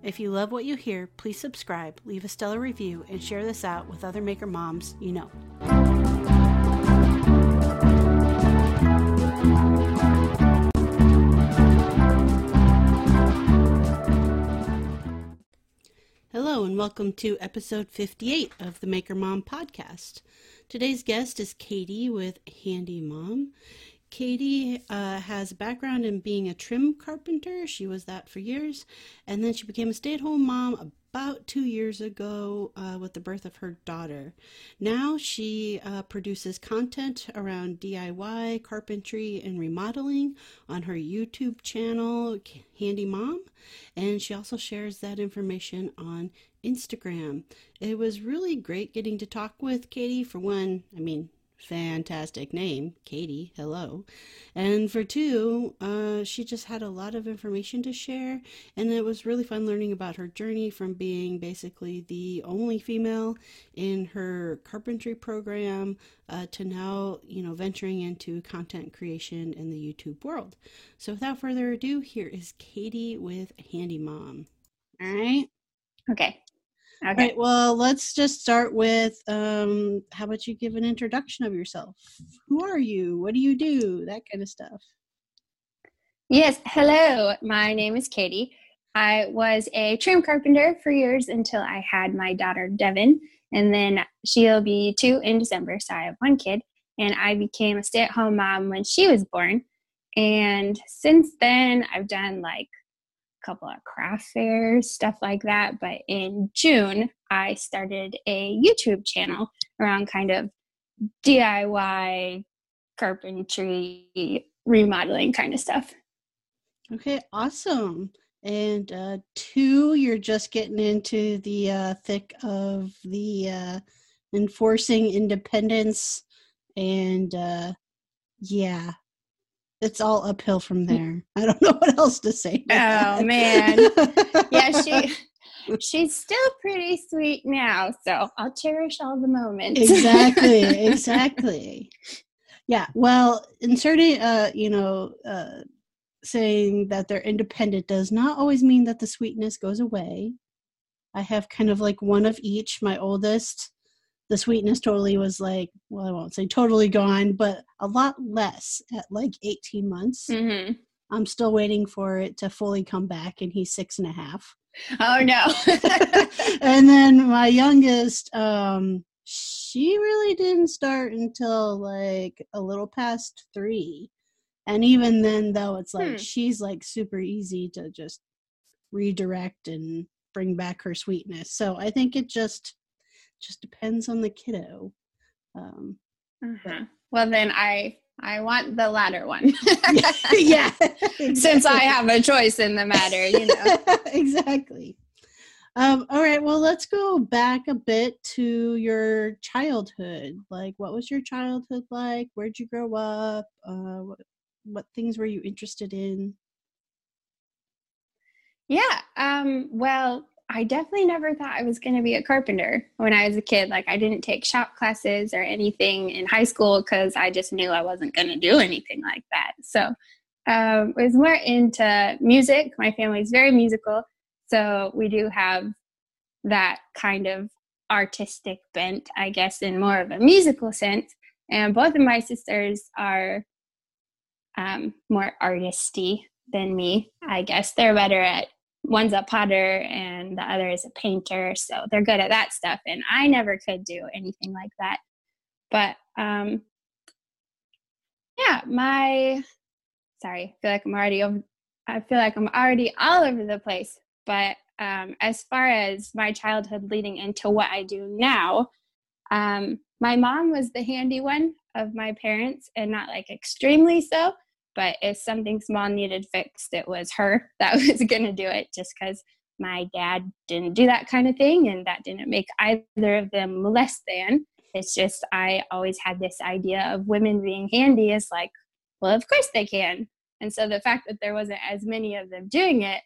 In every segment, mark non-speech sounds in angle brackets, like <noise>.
If you love what you hear, please subscribe, leave a stellar review, and share this out with other maker moms you know. Hello, and welcome to episode 58 of the Maker Mom podcast. Today's guest is Katie with Handy Mom. Katie uh, has a background in being a trim carpenter. She was that for years. And then she became a stay at home mom about two years ago uh, with the birth of her daughter. Now she uh, produces content around DIY, carpentry, and remodeling on her YouTube channel, Handy Mom. And she also shares that information on Instagram. It was really great getting to talk with Katie. For one, I mean, fantastic name, Katie. Hello. And for two, uh, she just had a lot of information to share, and it was really fun learning about her journey from being basically the only female in her carpentry program uh, to now, you know, venturing into content creation in the YouTube world. So without further ado, here is Katie with Handy Mom. All right. Okay. Okay. Right, well, let's just start with um, how about you give an introduction of yourself? Who are you? What do you do? That kind of stuff. Yes. Hello. My name is Katie. I was a trim carpenter for years until I had my daughter Devin, and then she'll be two in December. So I have one kid, and I became a stay at home mom when she was born. And since then, I've done like couple of craft fairs, stuff like that. But in June, I started a YouTube channel around kind of DIY carpentry remodeling kind of stuff. Okay, awesome. And uh, two, you're just getting into the uh, thick of the uh, enforcing independence. And uh, yeah, it's all uphill from mm. there. I don't <laughs> know what else to say. To oh man, yeah, she <laughs> she's still pretty sweet now, so I'll cherish all the moments. exactly, <laughs> exactly. Yeah, well, inserting, uh, you know, uh, saying that they're independent does not always mean that the sweetness goes away. I have kind of like one of each. My oldest the sweetness totally was like well i won't say totally gone but a lot less at like 18 months. Mm-hmm. i'm still waiting for it to fully come back and he's six and a half. Oh no. <laughs> <laughs> And then my youngest um she really didn't start until like a little past three. And even then though it's like hmm. she's like super easy to just redirect and bring back her sweetness. So i think it just just depends on the kiddo. Um, uh-huh. Well, then I I want the latter one. <laughs> yeah, exactly. <laughs> since I have a choice in the matter, you know. <laughs> exactly. Um, all right, well, let's go back a bit to your childhood. Like, what was your childhood like? Where'd you grow up? Uh, what, what things were you interested in? Yeah, um, well, I definitely never thought I was going to be a carpenter when I was a kid. Like, I didn't take shop classes or anything in high school because I just knew I wasn't going to do anything like that. So, um, I was more into music. My family is very musical. So, we do have that kind of artistic bent, I guess, in more of a musical sense. And both of my sisters are um, more artisty than me, I guess. They're better at one's a potter and the other is a painter so they're good at that stuff and i never could do anything like that. But um yeah my sorry i feel like i'm already over i feel like i'm already all over the place but um as far as my childhood leading into what i do now um my mom was the handy one of my parents and not like extremely so but if something small needed fixed, it was her <laughs> that was going to do it just because my dad didn't do that kind of thing, and that didn't make either of them less than. It's just I always had this idea of women being handy as like, well, of course they can. And so the fact that there wasn't as many of them doing it,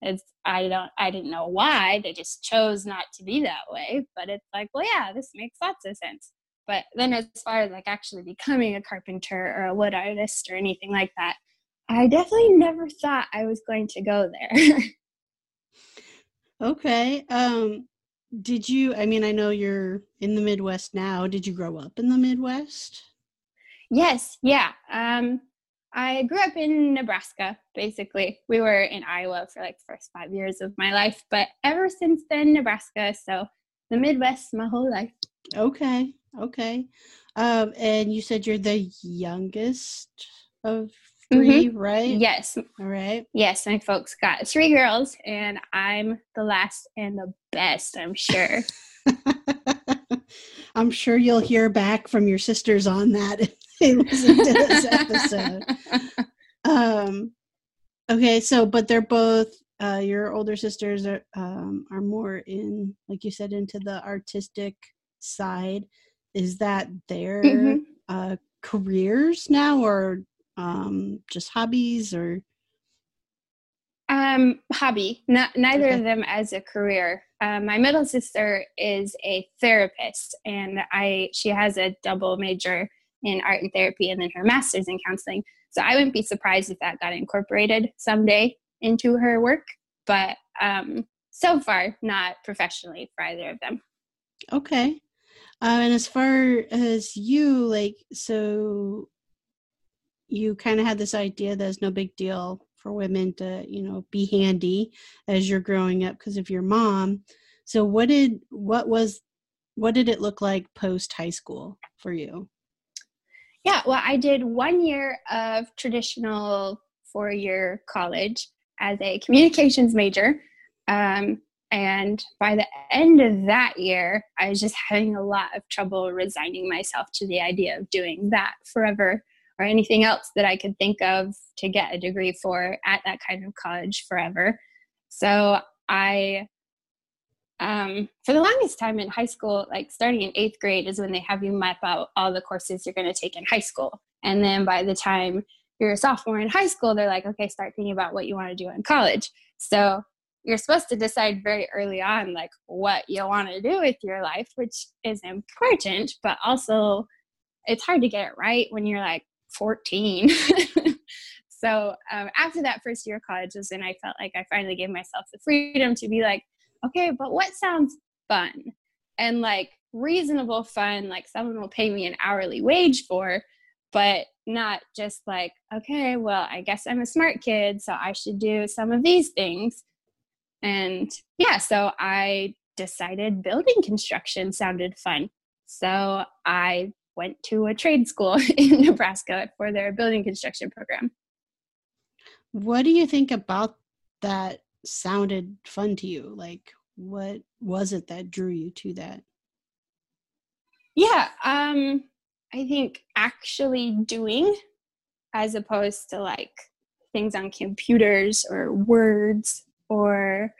it's I don't I didn't know why. They just chose not to be that way. But it's like, well, yeah, this makes lots of sense. But then as far as like actually becoming a carpenter or a wood artist or anything like that, I definitely never thought I was going to go there. <laughs> okay. Um did you I mean I know you're in the Midwest now. Did you grow up in the Midwest? Yes, yeah. Um I grew up in Nebraska, basically. We were in Iowa for like the first five years of my life, but ever since then, Nebraska. So the Midwest my whole life. Okay, okay. Um, and you said you're the youngest of 3 mm-hmm. right? Yes. All right. Yes, my folks got three girls, and I'm the last and the best, I'm sure. <laughs> I'm sure you'll hear back from your sisters on that they listen to this episode. <laughs> Um, okay, so but they're both uh, your older sisters are um, are more in, like you said, into the artistic side. Is that their mm-hmm. uh, careers now, or um, just hobbies, or? Um, hobby. Not, neither okay. of them as a career. Um, my middle sister is a therapist, and I she has a double major in art and therapy and then her master's in counseling. So I wouldn't be surprised if that got incorporated someday into her work, but um, so far, not professionally for either of them. Okay. Uh, and as far as you, like, so you kind of had this idea that it's no big deal for women to, you know, be handy as you're growing up because of your mom. So what did, what was, what did it look like post high school for you? Yeah, well, I did one year of traditional four year college as a communications major. Um, and by the end of that year, I was just having a lot of trouble resigning myself to the idea of doing that forever or anything else that I could think of to get a degree for at that kind of college forever. So I um, for the longest time in high school, like starting in eighth grade is when they have you map out all the courses you're going to take in high school. And then by the time you're a sophomore in high school, they're like, okay, start thinking about what you want to do in college. So you're supposed to decide very early on, like what you want to do with your life, which is important, but also it's hard to get it right when you're like 14. <laughs> so um, after that first year of college was when I felt like I finally gave myself the freedom to be like, okay, but what sounds fun and like reasonable fun, like someone will pay me an hourly wage for, but not just like, okay, well, I guess I'm a smart kid, so I should do some of these things. And yeah, so I decided building construction sounded fun. So I went to a trade school <laughs> in Nebraska for their building construction program. What do you think about that sounded fun to you? Like, what was it that drew you to that? Yeah, um, I think actually doing as opposed to like things on computers or words or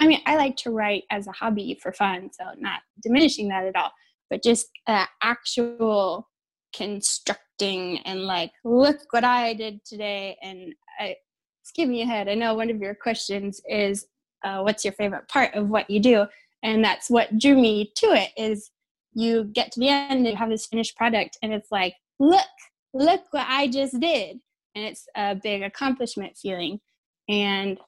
I mean, I like to write as a hobby for fun, so not diminishing that at all, but just uh, actual constructing and like, look what I did today, and I, skip me ahead. I know one of your questions is, uh, what's your favorite part of what you do? And that's what drew me to it. Is you get to the end and you have this finished product, and it's like, look, look what I just did, and it's a big accomplishment feeling. And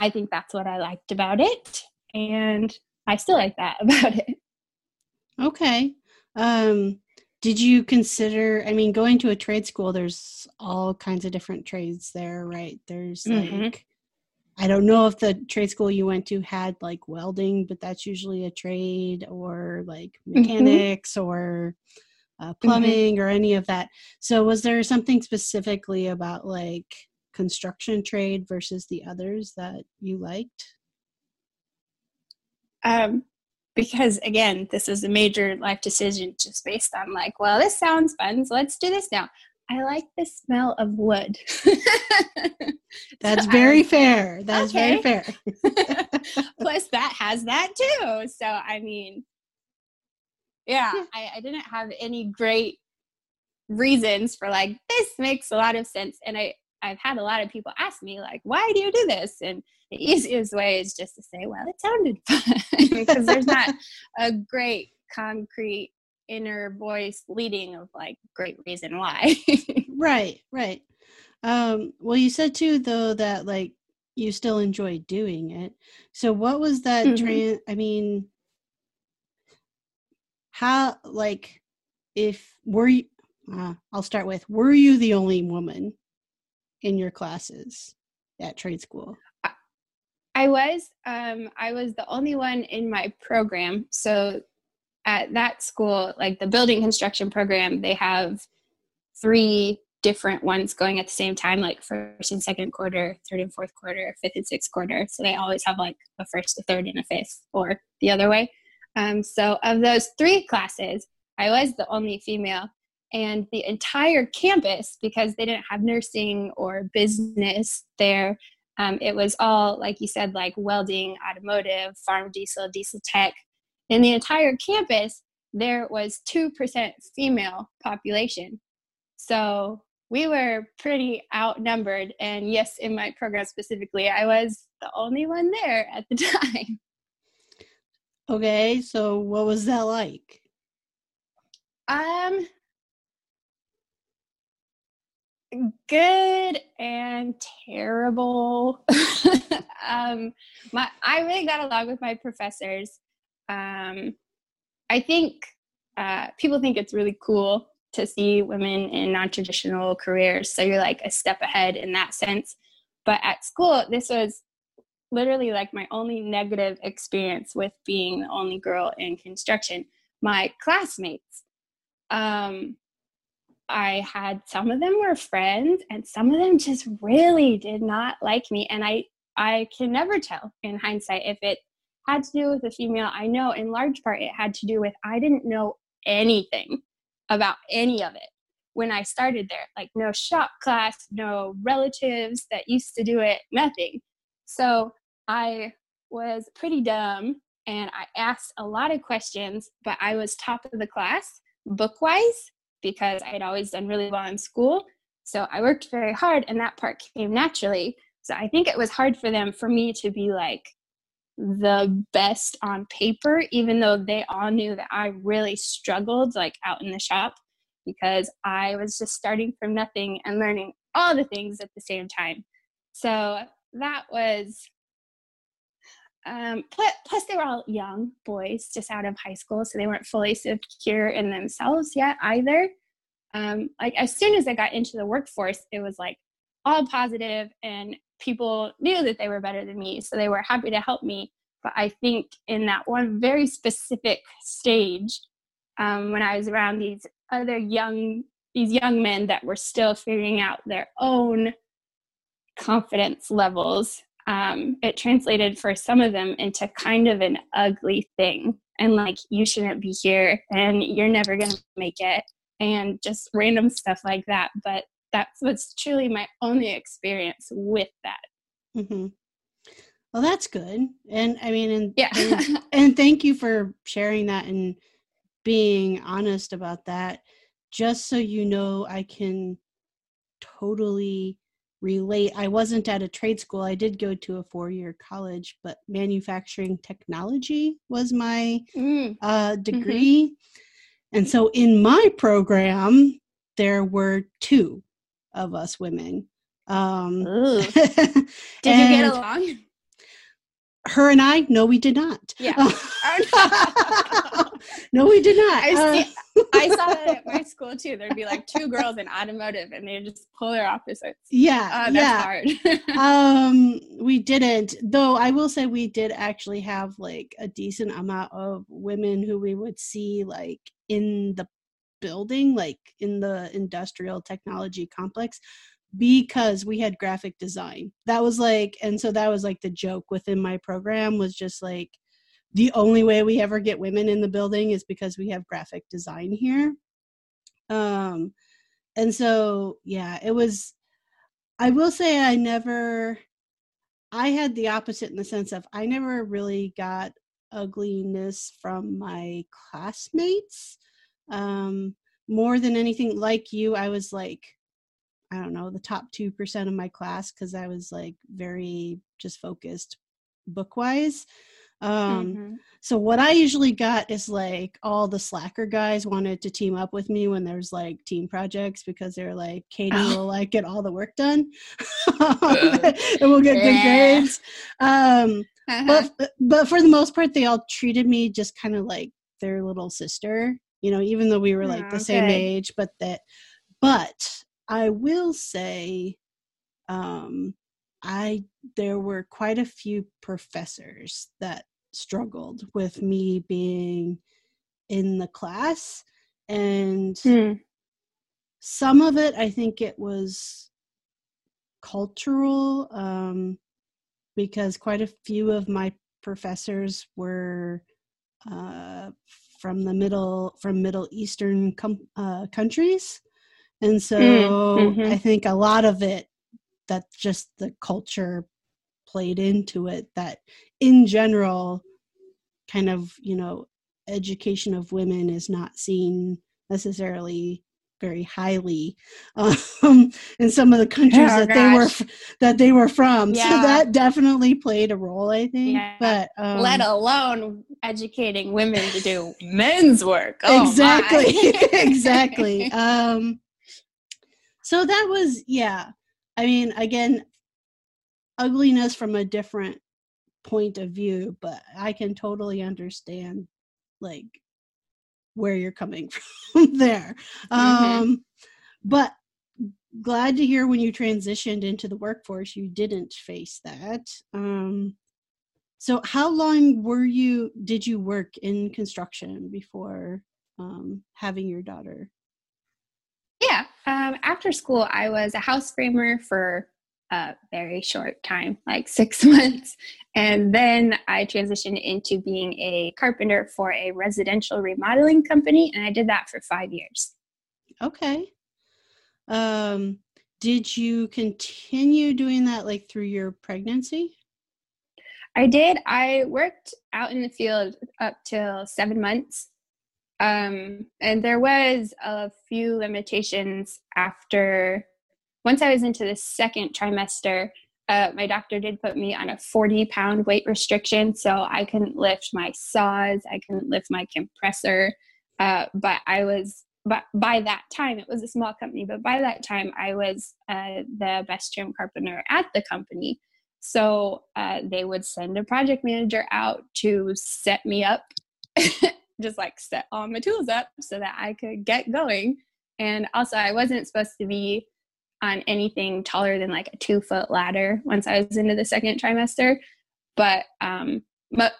I think that's what I liked about it, and I still like that <laughs> about it. Okay. Um, did you consider i mean going to a trade school there's all kinds of different trades there right there's mm-hmm. like i don't know if the trade school you went to had like welding but that's usually a trade or like mm-hmm. mechanics mm-hmm. or uh, plumbing mm-hmm. or any of that so was there something specifically about like construction trade versus the others that you liked um because again this was a major life decision just based on like well this sounds fun so let's do this now I like the smell of wood. <laughs> That's so very I, fair. That's okay. very fair. <laughs> <laughs> Plus, that has that too. So, I mean, yeah, yeah. I, I didn't have any great reasons for like, this makes a lot of sense. And I, I've had a lot of people ask me, like, why do you do this? And the easiest way is just to say, well, it sounded <laughs> fun because there's not a great concrete inner voice leading of like great reason why. <laughs> right, right. Um, well, you said too, though, that like you still enjoy doing it. So, what was that? Mm-hmm. Trans- I mean, how like if were you? Uh, I'll start with: Were you the only woman in your classes at trade school? I was. Um, I was the only one in my program. So at that school, like the building construction program, they have three different ones going at the same time, like first and second quarter, third and fourth quarter, fifth and sixth quarter. So they always have like a first, a third, and a fifth, or the other way. Um, so of those three classes, I was the only female. And the entire campus, because they didn't have nursing or business there, um, it was all, like you said, like welding, automotive, farm diesel, diesel tech. In the entire campus, there was 2% female population. So we were pretty outnumbered. And yes, in my program specifically, I was the only one there at the <laughs> time. Okay, so what was that like? Um, good and terrible. <laughs> um, my I really got along with my professors. Um, I think uh, people think it's really cool to see women in non-traditional careers so you're like a step ahead in that sense but at school this was literally like my only negative experience with being the only girl in construction my classmates um, i had some of them were friends and some of them just really did not like me and i i can never tell in hindsight if it had to do with a female i know in large part it had to do with i didn't know anything about any of it when I started there. Like, no shop class, no relatives that used to do it, nothing. So I was pretty dumb and I asked a lot of questions, but I was top of the class book wise because I had always done really well in school. So I worked very hard and that part came naturally. So I think it was hard for them for me to be like, the best on paper, even though they all knew that I really struggled like out in the shop because I was just starting from nothing and learning all the things at the same time. So that was um, plus, plus they were all young boys just out of high school so they weren't fully secure in themselves yet either um, like as soon as i got into the workforce it was like all positive and people knew that they were better than me, so they were happy to help me. But I think in that one very specific stage, um, when I was around these other young these young men that were still figuring out their own confidence levels, um, it translated for some of them into kind of an ugly thing. And like, you shouldn't be here and you're never going to make it, and just random stuff like that. But that's what's truly my only experience with that. Mm-hmm. Well, that's good. And I mean, and, yeah. and, <laughs> and thank you for sharing that and being honest about that. Just so you know, I can totally relate. I wasn't at a trade school. I did go to a four year college, but manufacturing technology was my mm. uh, mm-hmm. degree. Mm-hmm. And so in my program, there were two of us women. Um, <laughs> did you get along? Her and I, no, we did not. Yeah. <laughs> no, we did not. I, see, uh, I saw that at <laughs> my school too. There'd be like two girls in automotive, and they just polar opposites. Yeah, uh, yeah. hard. <laughs> um, we didn't, though. I will say we did actually have like a decent amount of women who we would see like in the building, like in the industrial technology complex, because we had graphic design. That was like, and so that was like the joke within my program was just like, the only way we ever get women in the building is because we have graphic design here. Um, and so yeah it was i will say i never i had the opposite in the sense of i never really got ugliness from my classmates um more than anything like you i was like i don't know the top 2% of my class because i was like very just focused bookwise um mm-hmm. so what i usually got is like all the slacker guys wanted to team up with me when there's like team projects because they're like katie oh. will like get all the work done <laughs> and we'll get yeah. good grades um uh-huh. but but for the most part they all treated me just kind of like their little sister you know even though we were like the okay. same age but that but i will say um i there were quite a few professors that struggled with me being in the class and hmm. some of it i think it was cultural um, because quite a few of my professors were uh, from the middle from middle eastern com- uh, countries and so mm-hmm. i think a lot of it that just the culture played into it that in general kind of you know education of women is not seen necessarily very highly <laughs> um, in some of the countries oh, that gosh. they were that they were from. Yeah. So that definitely played a role, I think. Yeah. But um, let alone educating women to do <laughs> men's work. Oh, exactly, <laughs> exactly. Um, so that was yeah. I mean, again, ugliness from a different point of view, but I can totally understand like where you're coming <laughs> from there. Mm-hmm. Um, but glad to hear when you transitioned into the workforce, you didn't face that. Um, so, how long were you? Did you work in construction before um, having your daughter? Yeah, um, after school, I was a house framer for a very short time, like <laughs> six months. And then I transitioned into being a carpenter for a residential remodeling company, and I did that for five years. Okay. Um, did you continue doing that like through your pregnancy? I did. I worked out in the field up till seven months. Um, and there was a few limitations after once I was into the second trimester, uh, my doctor did put me on a 40 pound weight restriction. So I couldn't lift my saws, I couldn't lift my compressor. Uh, but I was, but by that time, it was a small company, but by that time, I was uh, the best trim carpenter at the company. So uh, they would send a project manager out to set me up, <laughs> just like set all my tools up so that I could get going. And also, I wasn't supposed to be on anything taller than like a two foot ladder once I was into the second trimester. But um, but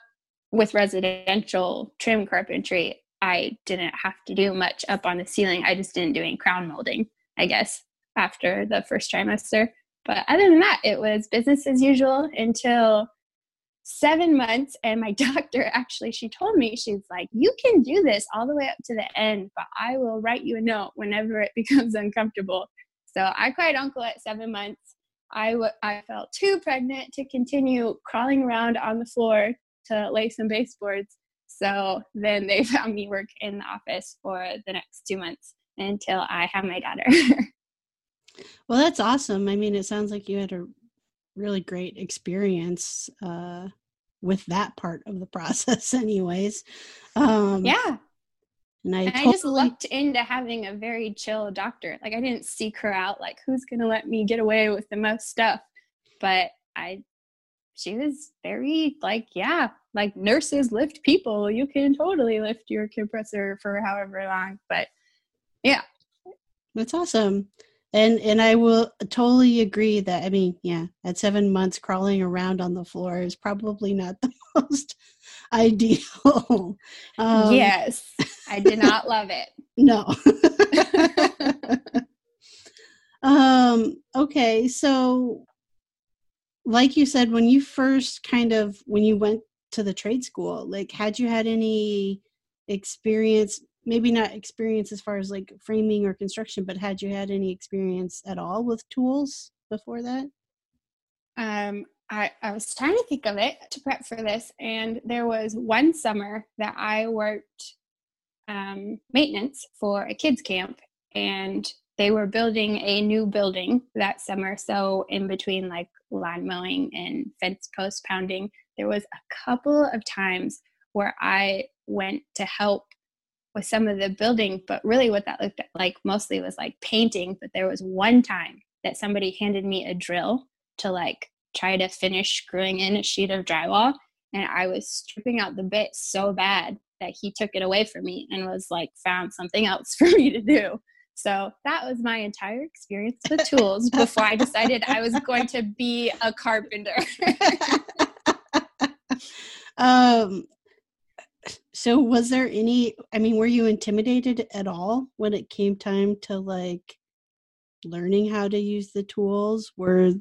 with residential trim carpentry, I didn't have to do much up on the ceiling. I just didn't do any crown molding, I guess, after the first trimester. But other than that, it was business as usual until seven months. And my <laughs> doctor actually, she told me, she's like, you can do this all the way up to the end, but I will write you a note whenever it <laughs> becomes uncomfortable. So I cried uncle at seven months. I, w- I felt too pregnant to continue crawling around on the floor to lay some baseboards. So then they <laughs> found me work in the office for the next two months until I have my daughter. well, that's awesome. I mean, it sounds like you had a really great experience uh, with that part of the <laughs> process, anyways. Um, yeah. And I, and totally... I just looked into having a very chill doctor. Like I didn't seek her out like who's going to let me get away with the most stuff. But I she was very like yeah, like nurses lift people. You can totally lift your compressor for however long. But yeah. That's awesome. And and I will totally agree that I mean, yeah, at 7 months crawling around on the floor is probably not the <laughs> most ideal. Um, yes. I did not love it. <laughs> No. <laughs> um, okay, so like you said, when you first kind of when you went to the trade school, like had you had any experience maybe not experience as far as like framing or construction, but had you had any experience at all with tools before that? Um, I, I was trying to think of it to prep for this, and there was one summer that I worked um, maintenance for a kids camp, and they were building a new building that summer. So in between like lawn mowing and fence post pounding, there was a couple of times where I went to help with some of the building, but really what that looked like mostly was like painting. But there was one time that somebody handed me a drill to like try to finish screwing in a sheet of drywall. And I was stripping out the bit so bad that he took it away from me and was like, found something else <laughs> for me to do. So that was my entire experience with tools before I decided I was going to be a carpenter. <laughs> um, so was there any, I mean, were you intimidated at all when it came time to like learning how to use the tools? Were,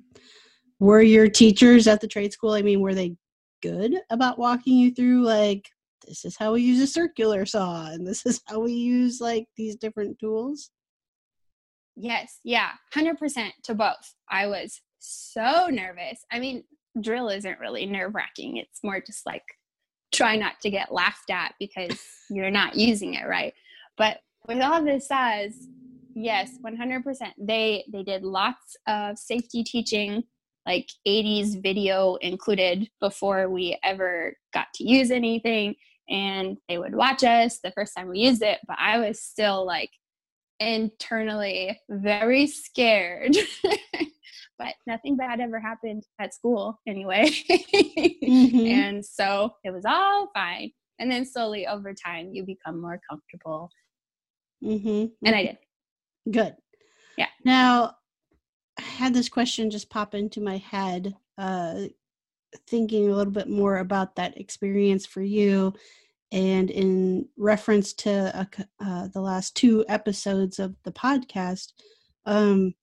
were your teachers at the trade school, I mean, were they good about walking you through like, this is how we use a circular saw and this is how we use like these different tools? Yes, yeah, 100% to both. I was so nervous. I mean, drill isn't really nerve wracking. It's more just like try not to get laughed at because <laughs> you're not using it right. But with all this says, yes, 100%. They they did lots of safety teaching, like 80s video included before we ever got to use anything and they would watch us the first time we used it, but I was still like internally very scared. <laughs> but nothing bad ever happened at school anyway. mm-hmm. <laughs> And so it was all fine. And then slowly over time, you become more comfortable. Mm-hmm. And I did. Good. Yeah. Now, I had this question just pop into my head, uh, thinking a little bit more about that experience for you and in reference to uh, uh, the last two episodes of the podcast, um,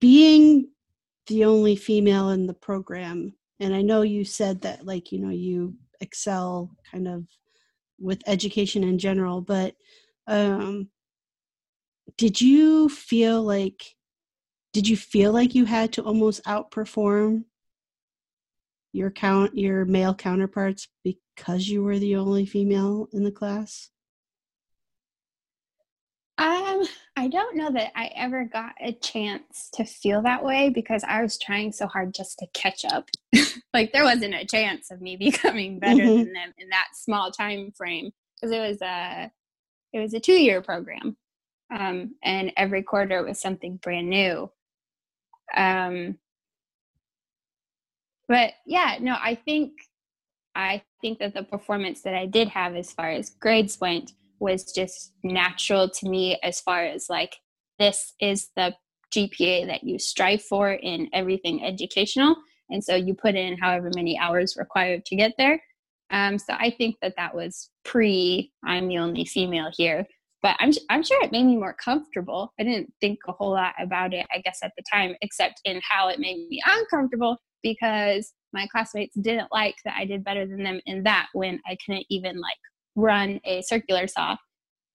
being the only female in the program, and I know you said that, like, you know, you excel kind of with education in general, but um, did you feel like, did you feel like you had to almost outperform your count your male counterparts because you were the only female in the class? Um, I don't know that I ever got a chance to feel that way because I was trying so hard just to catch up. <laughs> like there wasn't a chance of me <laughs> becoming better mm-hmm. than them in that small time frame because it was a it was a two year program, um, and every quarter was something brand new. Um, but yeah, no, I think I think that the performance that I did have as far as grades went was just natural to me as far as like this is the GPA that you strive for in everything educational. And so you put in however many hours required to get there. Um, so I think that that was pre I'm the only female here. But I'm, I'm sure it made me more comfortable. I didn't think a whole lot about it, I guess, at the time, except in how it made me uncomfortable because my classmates didn't like that I did better than them in that when I couldn't even like run a circular saw.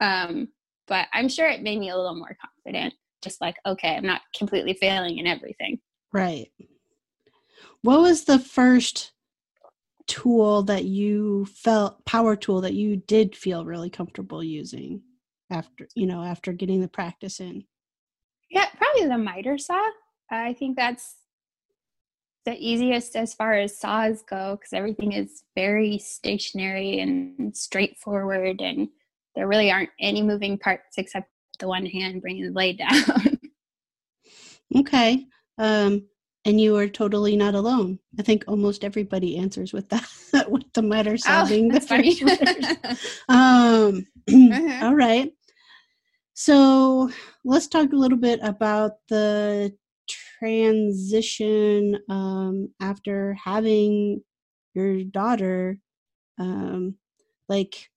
Um, but I'm sure it made me a little more confident. Just like, okay, I'm not completely failing in everything. Right. What was the first tool that you felt power tool that you did feel really comfortable using after you know after getting the practice in? Yeah, probably the miter saw. I think that's the easiest as far as saws go because everything is very stationary and straightforward and there really aren't any moving parts except the one hand bringing the blade <laughs> down okay um, and you are totally not alone i think almost everybody answers with that <laughs> with the miter saw oh, being the funny. <laughs> um, <clears throat> uh-huh. all right so let's talk a little bit about the transition um, after having your daughter um, like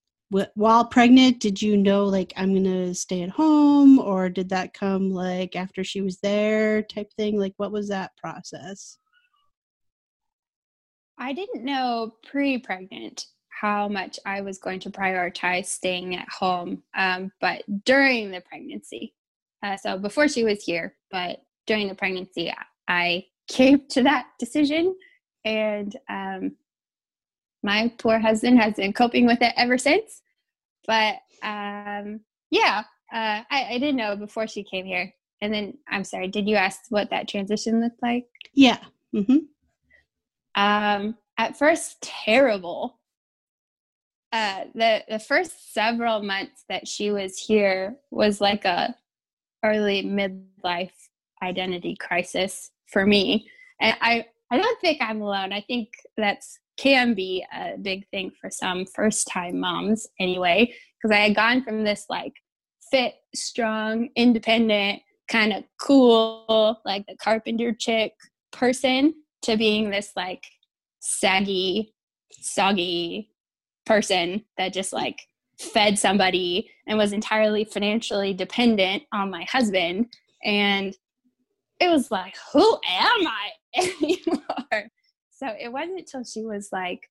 while pregnant did you know like i'm gonna stay at home or did that come like after she was there type thing like what was that process i didn't know pre-pregnant how much I was going to prioritize staying at home. Um, but during the pregnancy, uh, so before she was here, but during the pregnancy, I came to that decision. And um, my poor husband has been coping with it ever since. But um, yeah, uh, I, I didn't know before she came here. And then, I'm sorry, did you ask what that transition looked like? Yeah. Mm-hmm. Um, at first, terrible. Uh, the the first several months that she was here was like a early midlife identity crisis for me, and I I don't think I'm alone. I think that's can be a big thing for some first time moms anyway because I had gone from this like fit, strong, independent, kind of cool, like the carpenter chick person to being this like saggy, soggy person that just like fed somebody and was entirely financially dependent on my husband. And it was like, who am I <laughs> anymore? So it wasn't until she was like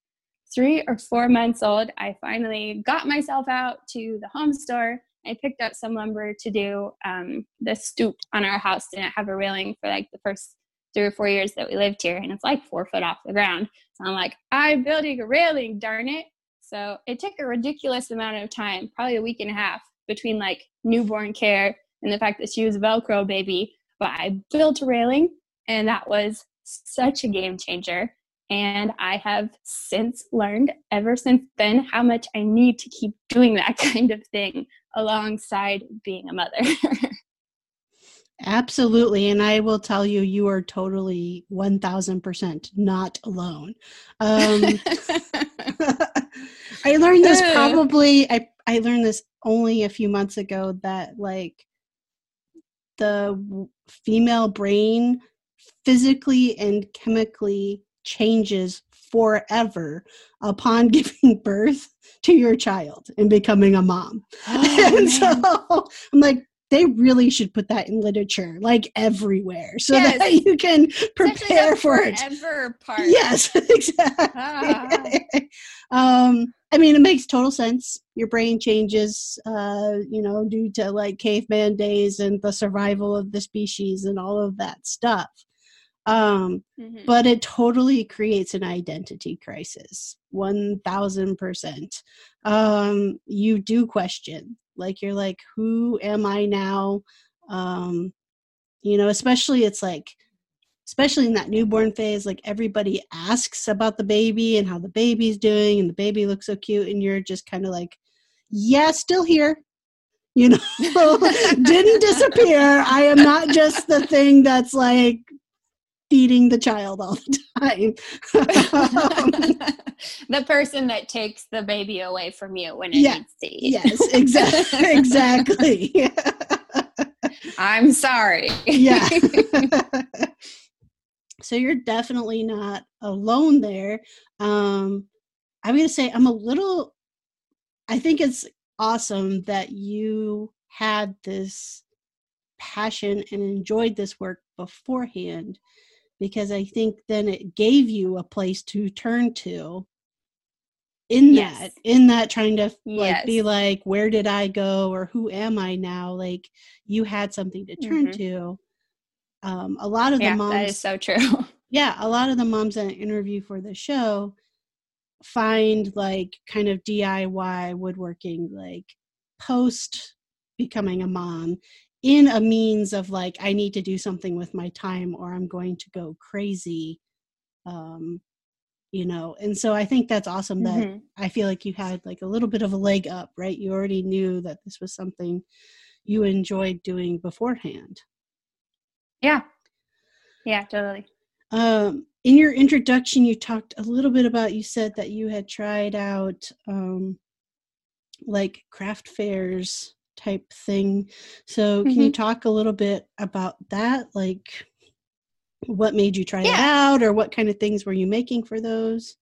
three or four months old, I finally got myself out to the home store. I picked up some lumber to do um, the stoop on our house. Didn't have a railing for like the first three or four years that we lived here, and it's like four foot off the ground. So I'm like, I'm building a railing, darn it. So it took a ridiculous amount of time, probably a week and a half, between like newborn care and the fact that she was a Velcro baby. But I built a railing, and that was such a game changer. And I have since learned, ever since then, how much I need to keep doing that <laughs> kind of thing alongside being a mother. <laughs> Absolutely. And I will tell you, you are totally 1000% not alone. Um, <laughs> I learned this probably, I, I learned this only a few months ago that like the female brain physically and chemically changes forever upon <laughs> giving birth to your child and becoming a mom. Oh, <laughs> and so I'm like, they really should put that in literature, like everywhere, so yes. that you can prepare for it. Part. Yes, <laughs> exactly. Ah. um, I mean, it makes total sense. Your brain changes, uh, you know, due to like caveman days and the survival of the species and all of that stuff. Um, mm-hmm. But it totally creates an identity crisis, 1000%. Um, you do question, like, you're like, who am I now? Um, you know, especially it's like, especially in that newborn phase, like everybody asks about the baby and how the baby's doing, and the baby looks so cute, and you're just kind of like, yeah, still here you know <laughs> didn't disappear i am not just the thing that's like feeding the child all the time. <laughs> the person that takes the baby away from you when it yeah, needs to eat. Yes, exactly. exactly. <laughs> I'm sorry. yeah. So you're definitely not alone there. Um, I'm going to say I'm a little, I think it's awesome that you had this passion and enjoyed this work beforehand because I think then it gave you a place to turn to in yes. that in that trying to like yes. be like where did I go or who am I now like you had something to turn mm-hmm. to um a lot of yeah, the moms that is so true. <laughs> Yeah a lot of the moms that I interview for the show find like kind of DIY woodworking like post becoming a mom in a means of like i need to do something with my time or i'm going to go crazy. Um you know and so i think that's awesome that mm-hmm. i feel like you had like a little bit of a leg up right? You already knew that this was something you enjoyed doing beforehand yeah yeah totally um in your introduction you talked a little bit about you said that you had tried out um like craft fairs type thing. So, can mm-hmm. you talk a little bit about that? Like, what made you try yeah. it out, or what kind of things were you making for those?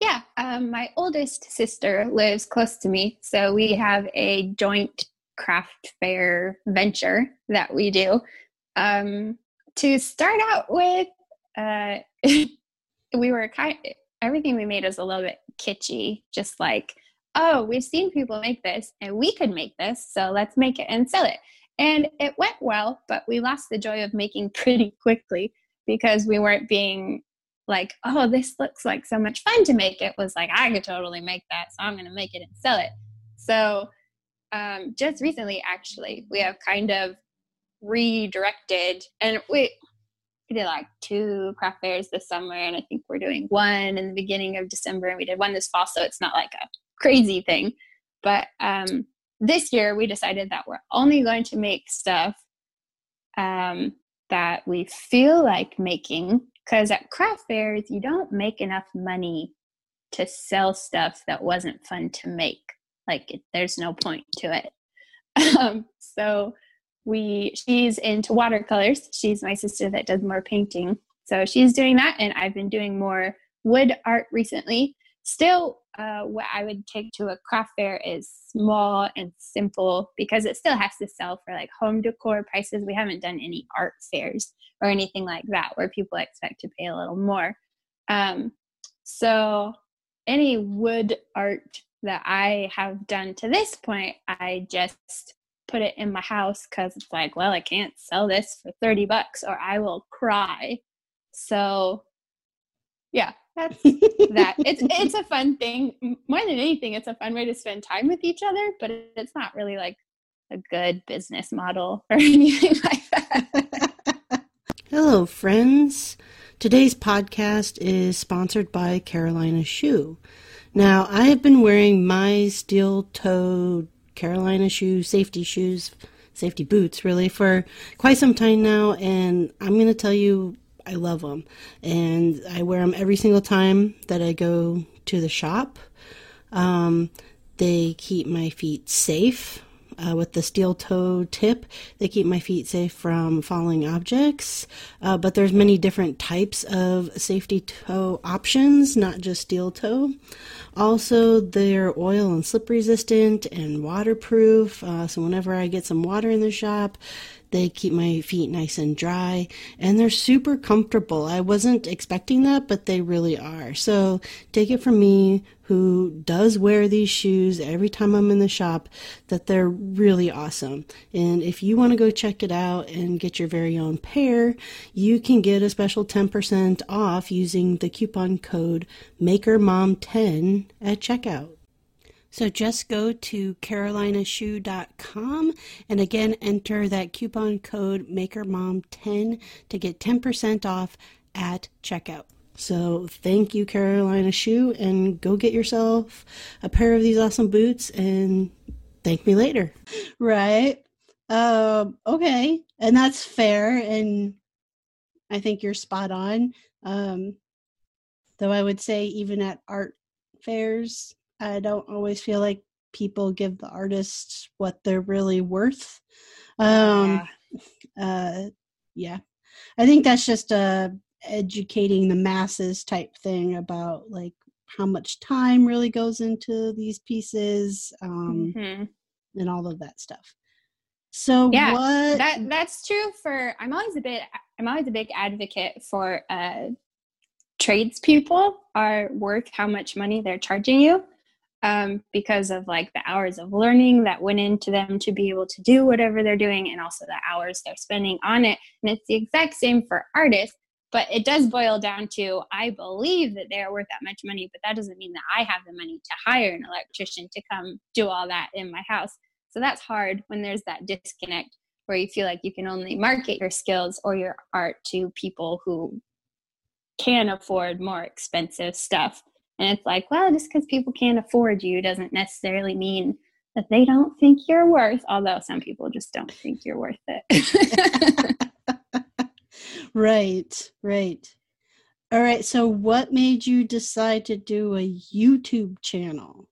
Yeah, um, my oldest sister lives close to me, so we have a joint craft fair venture that we do. Um, to start out with, uh, <laughs> we were kind everything we made was a little bit kitschy, just like, oh, we've seen people make this and we could make this, so let's make it and sell it. And it went well, but we lost the joy of making <laughs> pretty quickly because we weren't being like, oh, this looks like so much fun to make. It was like, I could totally make that, so I'm going to make it and sell it. So, um, just recently, actually, we have kind of redirected. And we, we did like two craft fairs this summer, and I think we're doing one in the beginning of December, and we did one this fall, so it's not like a crazy thing. But um, this year, we decided that we're only going to make stuff um, that we feel like making because at craft fairs you don't make enough money to sell stuff that wasn't fun to make. Like there's no point to it. <laughs> Um, so we she's into watercolors. She's my sister that does more painting. So she's doing that and i've been doing more wood art recently. Still uh, what i would take to a craft fair is small and simple because it still has to sell for like home decor prices. We haven't done any art fairs or anything like that where people expect to pay a little more. Um, so any wood art that i have done to this point i just put it in my house because it's like well i can't sell this for 30 bucks or i will cry. So yeah that's that. <laughs> It's it's a fun thing. More than anything it's a fun way to spend time with each other but it's not really like a good business model or <laughs> anything like that. Hello friends. Today's podcast is sponsored by carolina shoe. Now i have been wearing my steel-toed carolina shoe safety shoes safety boots really for quite some time now and i'm going to tell you I love them. And I wear them every single time that I go to the shop. Um, they keep my feet safe. Uh, with the steel toe tip, they keep my feet safe from falling objects. Uh, but there's many different types of safety toe options, not just steel toe. Also, they're oil and slip resistant and waterproof. Uh, so whenever I get some water in the shop, they keep my feet nice and dry and they're super comfortable. I wasn't expecting that, but they really are. So take it from me, who does wear these shoes every time I'm in the shop, that they're really awesome. And if you want to go check it out and get your very own pair, you can get a special 10% off using the coupon code MakerMom10 at checkout. So just go to carolinashoe.com and again enter that coupon code MakerMom10 to get 10% off at checkout. So thank you, Carolina Shoe, and go get yourself a pair of these awesome boots and thank me later. Right. Um, okay. And that's fair. And I think you're spot on. Um, though I would say, even at art fairs, I don't always feel like people give the artists what they're really worth. Um, yeah. Uh, yeah. I think that's just a educating the masses type thing about like how much time really goes into these pieces um, mm-hmm. and all of that stuff. So yeah, what... that that's true for. I'm always a bit. I'm always a big advocate for uh, tradespeople are worth how much money they're charging you um, because of like the hours of learning that went into them to be able to do whatever they're doing and also the hours they're spending on it. And it's the exact same for artists but it does boil down to i believe that they are worth that much money but that doesn't mean that i have the money to hire an electrician to come do all that in my house. So that's hard when there's that disconnect where you feel like you can only market your skills or your art to people who can afford more expensive stuff and it's like, well, just because people can't afford you doesn't necessarily mean that they don't think you're worth, although some people just don't think you're worth it. <laughs> right, right. All right. So, what made you decide to do a YouTube channel?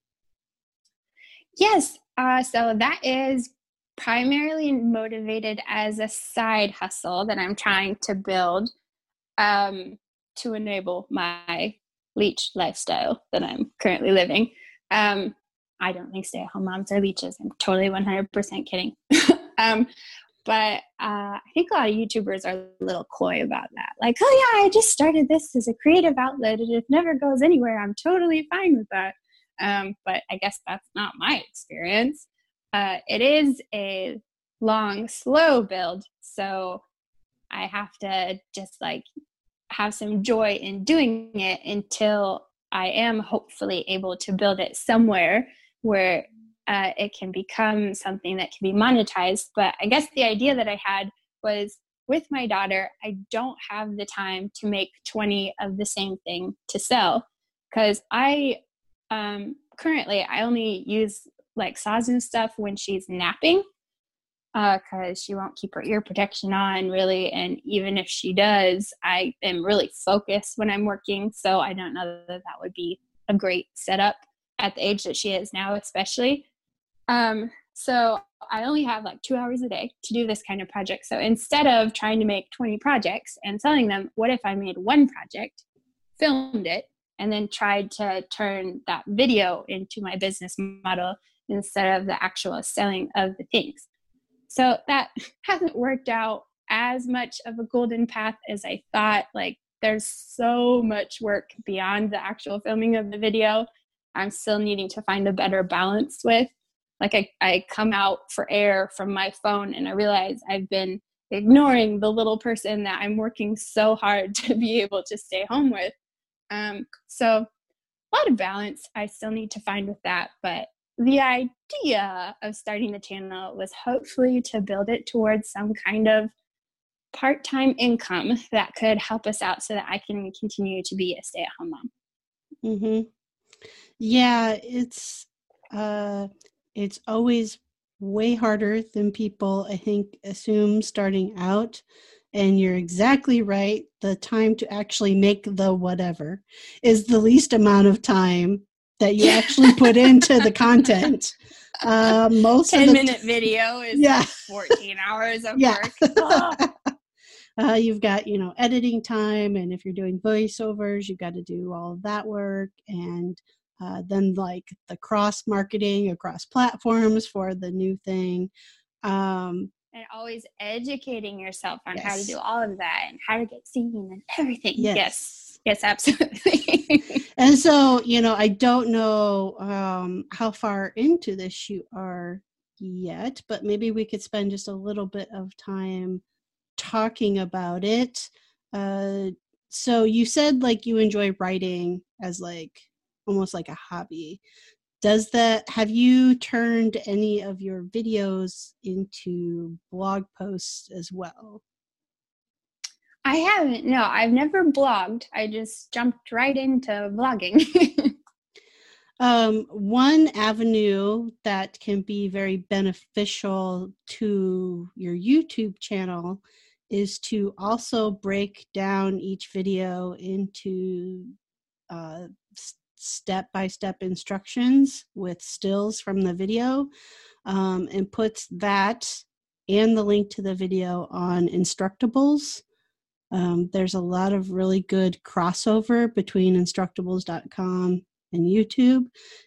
Yes. Uh, so, that is primarily motivated as a side hustle that I'm trying to build um, to enable my leech lifestyle that I'm currently living. Um, I don't think stay at home moms are leeches. I'm totally 100% kidding. <laughs> um, but uh, I think a lot of YouTubers are a little coy about that. Like, oh yeah, I just started this as a creative outlet, and it never goes anywhere. I'm totally fine with that. Um, but I guess that's not my experience. Uh, it is a long, slow build, so I have to just like have some joy in doing it until I am hopefully able to build it somewhere where uh, it can become something that can be monetized. But I guess the idea that I had was with my daughter, I don't have the time to make 20 of the same thing to sell because I um, currently I only use like saws and stuff when she's napping because uh, she won't keep her ear protection on really and even if she does i am really focused when i'm working so i don't know that that would be a great setup at the age that she is now especially. Um, so i only have like two hours a day to do this kind of project so instead of trying to make 20 projects and selling them what if i made one project filmed it and then tried to turn that video into my business model instead of the actual selling of the things so that <laughs> hasn't worked out as much of a golden path as I thought. Like, there's so much work beyond the actual filming of the video. I'm still needing to find a better balance with. Like, I, I come out for air from my phone and I realize I've been ignoring the little person that I'm working so hard <laughs> to be able to stay home with. Um, so, a lot of balance I still need to find with that, but the idea of starting the channel was hopefully to build it towards some kind of part time income that could help us out so that I can continue to be a stay at home mom. Mm-hmm. Yeah, it's uh, it's always way harder than people I think assume starting out. And you're exactly right. The time to actually make the whatever is the least amount of time that you <laughs> actually put into the content. Uh, most 10 of the minute video is yeah. 14 hours of yeah. work. <laughs> uh, you've got, you know, editing time. And if you're doing voiceovers, you've got to do all of that work. And uh, then, like, the cross marketing across platforms for the new thing. Um, and always educating yourself on yes. how to do all of that and how to get seen and everything. Yes. Yes, yes absolutely. <laughs> and so, you know, I don't know um, how far into this you are yet, but maybe we could spend just a little bit of time talking about it. Uh, so you said like you enjoy writing as like almost like a hobby. Does that have you turned any of your videos into blog posts as well? I haven't. No, I've never blogged. I just jumped right into vlogging. <laughs> um, one avenue that can be very beneficial to your YouTube channel is to also break down each video into step by step instructions with stills from the video um, and puts that and the link to the video on Instructables um, there's a lot of really good crossover between Instructables.com and YouTube.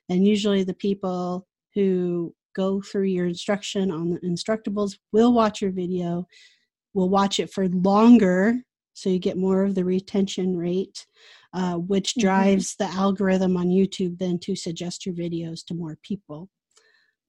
And usually the people who go through your instruction on the Instructables will watch your video, will watch it for longer so you get more of the retention rate, uh, which mm-hmm. drives mm-hmm. the algorithm on YouTube then to suggest your videos to more people.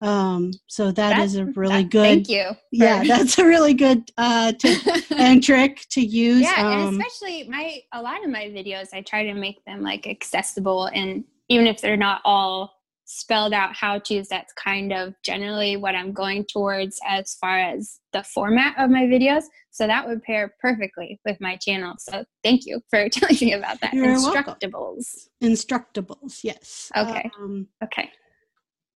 Um, so that that's, is a really good. Thank you. Yeah, that's a really good uh, <laughs> tip and trick to use. Yeah, um, and especially my a lot of my videos, I try to make them like accessible, and even if they're not all spelled out how to's, that's kind of generally what I'm going towards as far as the format of my videos. So that would pair perfectly with my channel. So thank you for <laughs> telling me about that. You're Instructables. Welcome. Instructables, yes. Okay. Um, okay.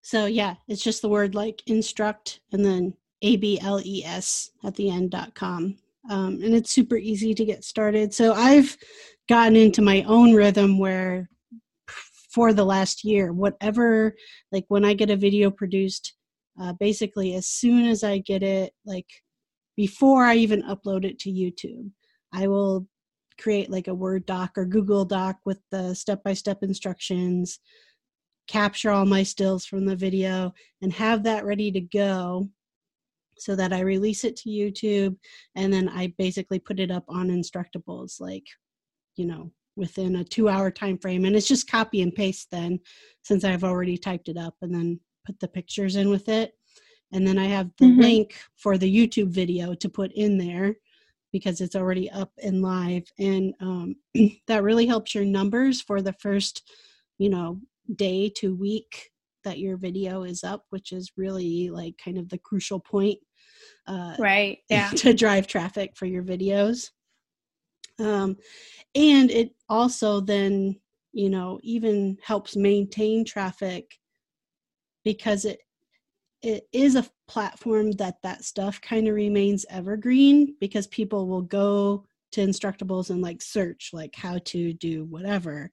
So yeah, it's just the word like instruct and then A B L E S at the end dot com. Um, and it's super easy to get started. So I've gotten into my own rhythm where for the last year, whatever, like when I get a video produced, uh, basically as soon as I get it, like before I even upload it to YouTube, I will create like a Word doc or Google doc with the step by step instructions capture all my stills from the video and have that ready to go so that I release it to YouTube and then I basically put it up on Instructables like, you know, within a two hour time frame. And it's just copy and paste then since I've already typed it up and then put the pictures in with it. And then I have the mm-hmm. link for the YouTube video to put in there because it's already up and live. And um, <clears throat> that really helps your numbers for the first, you know, day to week that your video is up, which is really like kind of the crucial point. Uh, right. <laughs> Yeah. To drive traffic for your videos. Um, and it also then, you know, even helps maintain traffic because it it is a platform that that stuff kind of remains evergreen because people will go to instructables and like search like how to do whatever.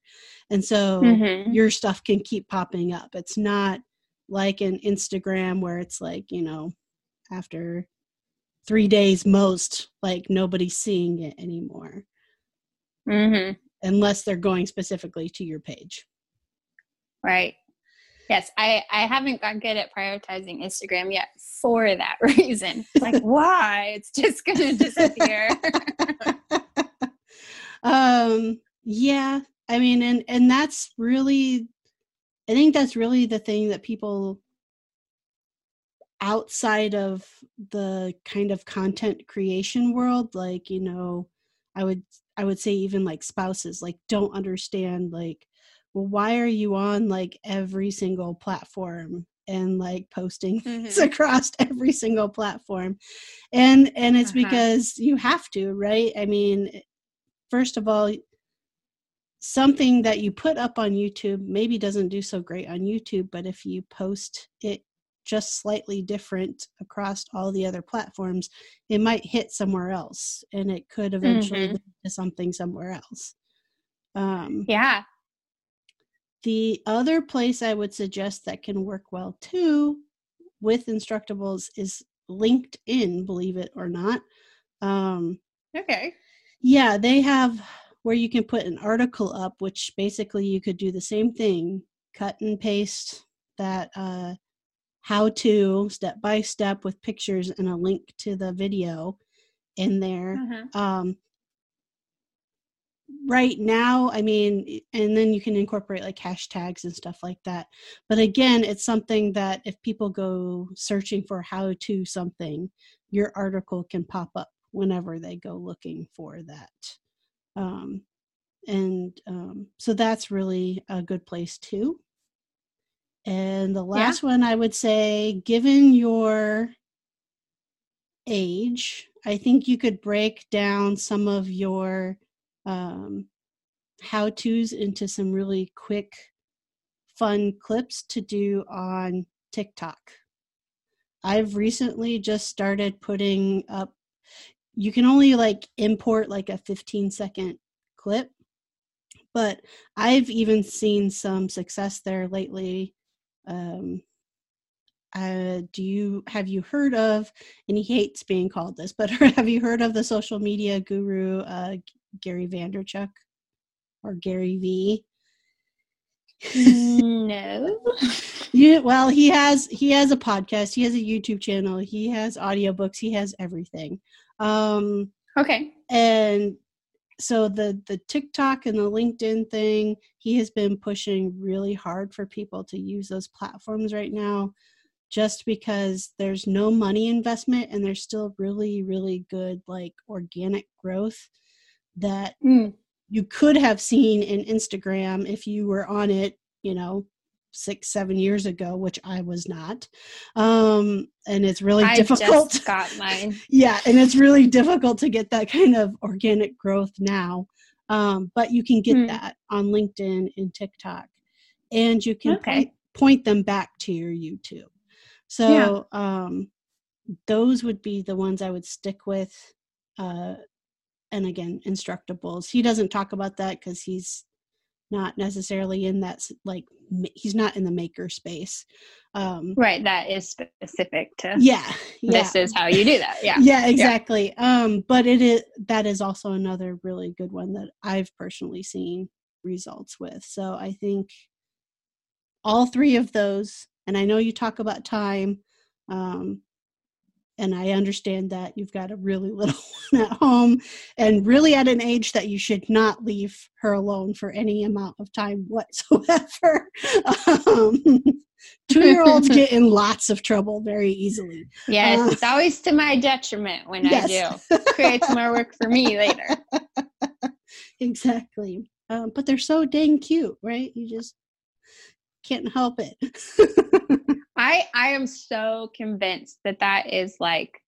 And so mm-hmm. your stuff can keep popping up. It's not like an instagram where it's like you know after three days most like nobody's seeing it anymore. Mm-hmm. unless they're going specifically to your page. Right yes i i haven't got good at prioritizing instagram yet for that <laughs> reason. <laughs> Like why? It's just gonna disappear. <laughs> Um yeah i mean and and that's really i think that's really the thing that people outside of the kind of content creation world like you know i would i would say even like spouses like don't understand like well why are you on like every single platform and like posting <laughs> mm-hmm. across every single platform and and it's uh-huh. because you have to right i mean first of all, something that you put up on YouTube maybe doesn't do so great on YouTube, but if you post it just slightly different across all the other platforms, it might hit somewhere else and it could eventually mm-hmm. lead to something somewhere else. Um, yeah. The other place I would suggest that can work well too with Instructables is LinkedIn, believe it or not. Um, okay. Yeah, they have where you can put an article up, which basically you could do the same thing, cut and paste that uh, how to step by step with pictures and a link to the video in there. Uh-huh. Um, right now, I mean, and then you can incorporate like hashtags and stuff like that. But again, it's something that if people go searching for how to something, your article can pop up whenever they go looking for that. Um, and um, so that's really a good place too. And the last yeah. one I would say, given your age, I think you could break down some of your um, how to's into some really quick, fun clips to do on TikTok. I've recently just started putting up you can only like import like a 15 second clip but i've even seen some success there lately um uh, do you have you heard of and he hates being called this but <laughs> have you heard of the social media guru uh, gary vaynerchuk or gary v? No. <laughs> Yeah well he has he has a podcast he has a youtube channel he has audiobooks he has everything. Um, okay. And so the the TikTok and the LinkedIn thing, he has been pushing really hard for people to use those platforms right now just because there's no money investment and there's still really really good like organic growth that mm. you could have seen in Instagram if you were on it, you know, six seven years ago which i was not um and it's really I difficult just <laughs> got mine yeah and it's really difficult to get that kind of organic growth now um but you can get hmm. that on linkedin and tiktok and you can okay. point, point them back to your youtube so yeah. um those would be the ones i would stick with uh and again instructables he doesn't talk about that because he's not necessarily in that like he's not in the maker space um right that is specific to yeah, yeah. this is how you do that yeah yeah exactly yeah. um but it is that is also another really good one that i've personally seen results with so i think all three of those and i know you talk about time um and I understand that you've got a really <laughs> little one at home and really at an age that you should not leave her alone for any amount of time whatsoever. <laughs> Um, two year olds <laughs> get in lots of trouble very easily. Yes, uh, it's always to my detriment when yes. I do. creates more work for me later. Exactly. Um, but they're so dang cute, right? You just can't help it. <laughs> I I am so convinced that that is like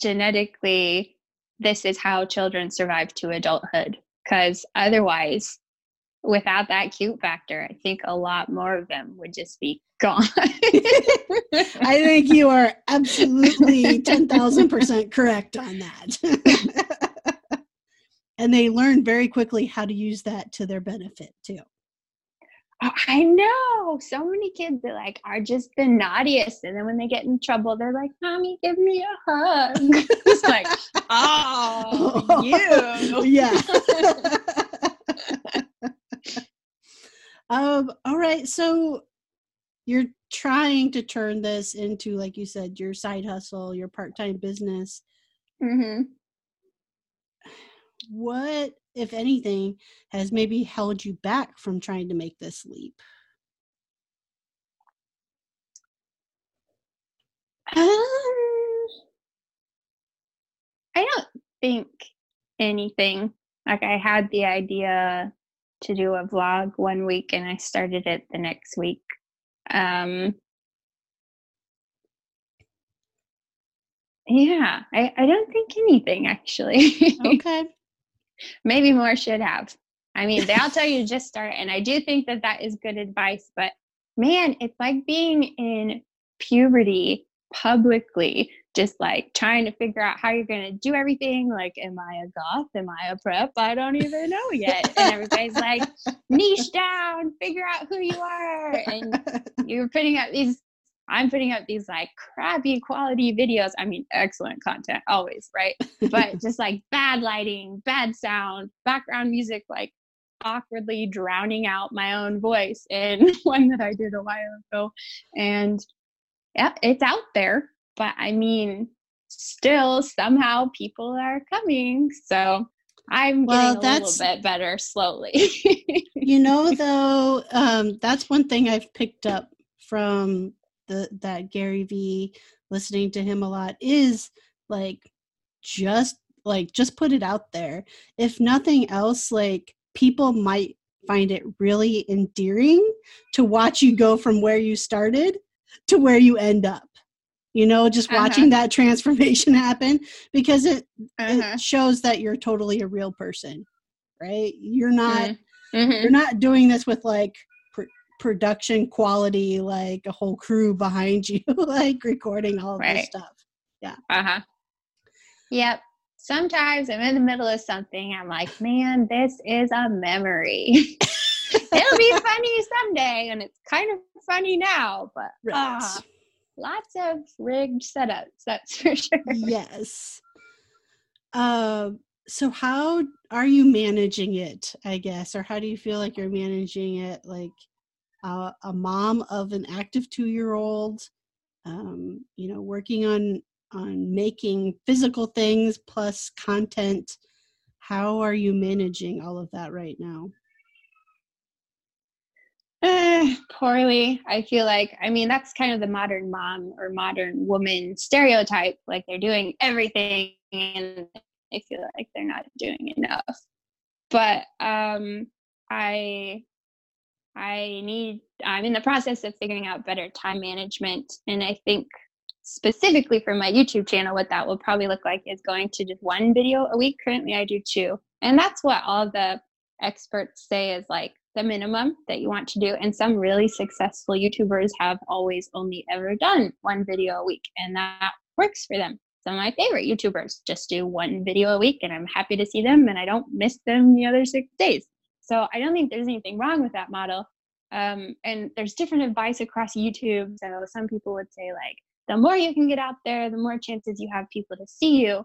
genetically this is how children survive to adulthood because otherwise without that cute factor i think a lot more of them would just be <laughs> gone. <laughs> I think you are absolutely 10,000% correct on that. And they learn very quickly how to use that to their benefit too Oh, I know. So many kids that like are just the naughtiest, and then when they get in trouble, they're like, "Mommy, give me a hug." <laughs> it's like, oh, <laughs> you, yeah. um. All right. So you're trying to turn this into, like you said, your side hustle, your part-time business. Mm-hmm. What if anything, has maybe held you back from trying to make this leap? Um, I don't think anything. Like I had the idea to do a vlog one week and I started it the next week. Um, yeah, I, I don't think anything actually. <laughs> okay maybe more should have. I mean, they all tell you just start, and I do think that that is good advice. But man, it's like being in puberty publicly, just like trying to figure out how you're going to do everything. Like, am I a goth? Am I a prep? I don't even know yet. And everybody's like, niche down, figure out who you are. And you're putting out these I'm putting up these like crappy quality videos. I mean, excellent content always, right? But <laughs> just like bad lighting, bad sound, background music, like awkwardly drowning out my own voice in <laughs> one that I did a while ago. And yeah, it's out there. But I mean, still somehow people are coming. So I'm well, getting a little bit better slowly. you know, <laughs> though, um, that's one thing I've picked up from the that Gary Vee listening to him a lot is like just like just put it out there. If nothing else, like people might find it really endearing to watch you go from where you started to where you end up you know just uh-huh. watching that <laughs> transformation happen because it, uh-huh. it shows that you're totally a real person right you're not mm-hmm. you're not doing this with like production quality, like a whole crew behind you, <laughs> like recording all right. this stuff. Yeah. Uh huh. Yep. Sometimes I'm in the middle of something. I'm like, man, this is a memory. <laughs> It'll be funny someday, and it's kind of funny now, but right. uh, lots of rigged setups. That's for sure. Yes. Uh, so how are you managing it? I guess, or how do you feel like you're managing it? Like, uh, a mom of an active two year old, um, you know, working on on making physical things plus content. How are you managing all of that right now? Uh, poorly. I feel like, I mean, that's kind of the modern mom or modern woman stereotype. Like they're doing everything and I feel like they're not doing enough. But um, I I need, I'm in the process of figuring out better time management. And I think specifically for my YouTube channel, what that will probably look like is going to just one video a week. Currently, I do two. And that's what all the experts say is like the minimum that you want to do. And some really successful YouTubers have always only ever done one video a week, and that works for them. Some of my favorite YouTubers just do one video a week, and I'm happy to see them, and I don't miss them the other six days. So I don't think there's anything wrong with that model. Um, and there's different advice across YouTube. So some people would say like, the more you can get out there, the more chances you have people to see you.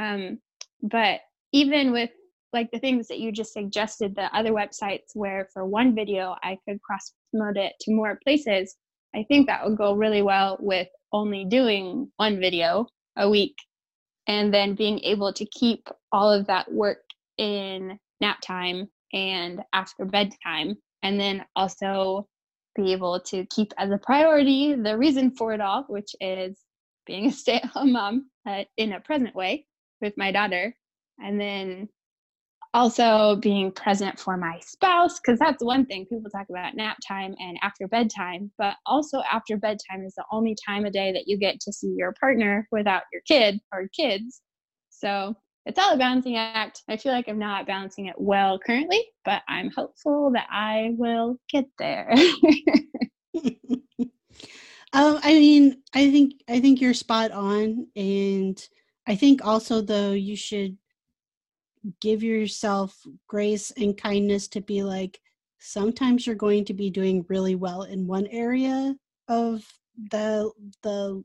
Um, but even with like the things that you just suggested, the other websites where for one video I could cross promote it to more places, I think that would go really well with only doing one video a week and then being able to keep all of that work in nap time and after bedtime and then also be able to keep as a priority the reason for it all which is being a stay-at-home mom uh, in a present way with my daughter and then also being present for my spouse because that's one thing people talk about nap time and after bedtime but also after bedtime is the only time of day that you get to see your partner without your kid or kids. So it's all a balancing act. I feel like i'm not balancing it well currently but i'm hopeful that i will get there. <laughs> Um, i mean i think i think you're spot on and i think also though you should give yourself grace and kindness to be like sometimes you're going to be doing really well in one area of the the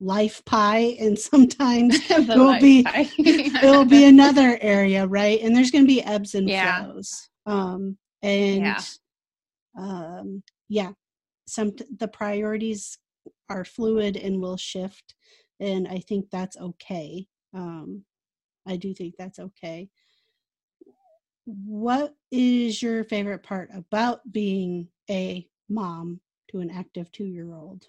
life pie and sometimes <laughs> <laughs> it will be it will be another area right and there's going to be ebbs and yeah. flows um and yeah. um yeah some the priorities are fluid and will shift and i think that's okay um I do think that's okay. What is your favorite part about being a mom to an active two year old?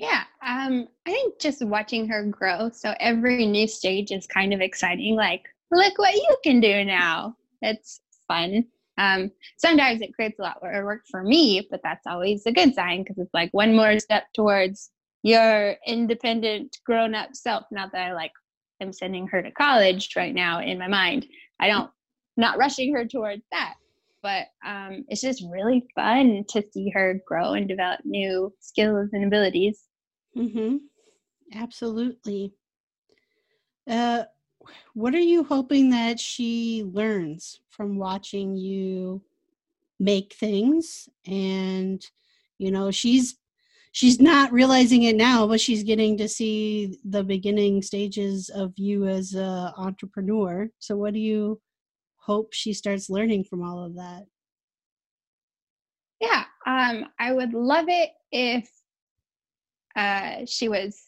Yeah, um, I think just watching her grow. So every new stage is kind of exciting. Like, look what you can do now. It's fun. Um, sometimes it creates a lot of work for me, but that's always a good sign because it's like one more step towards your independent grown up self. Not that I like am sending her to college right now in my mind. I don't not rushing her towards that, but um, it's just really fun to see her grow and develop new skills and abilities. Mm-hmm. Absolutely. Uh, what are you hoping that she learns from watching you make things? And you know, she's she's not realizing it now, but she's getting to see the beginning stages of you as an entrepreneur. So, what do you hope she starts learning from all of that? Yeah, um, I would love it if uh, she was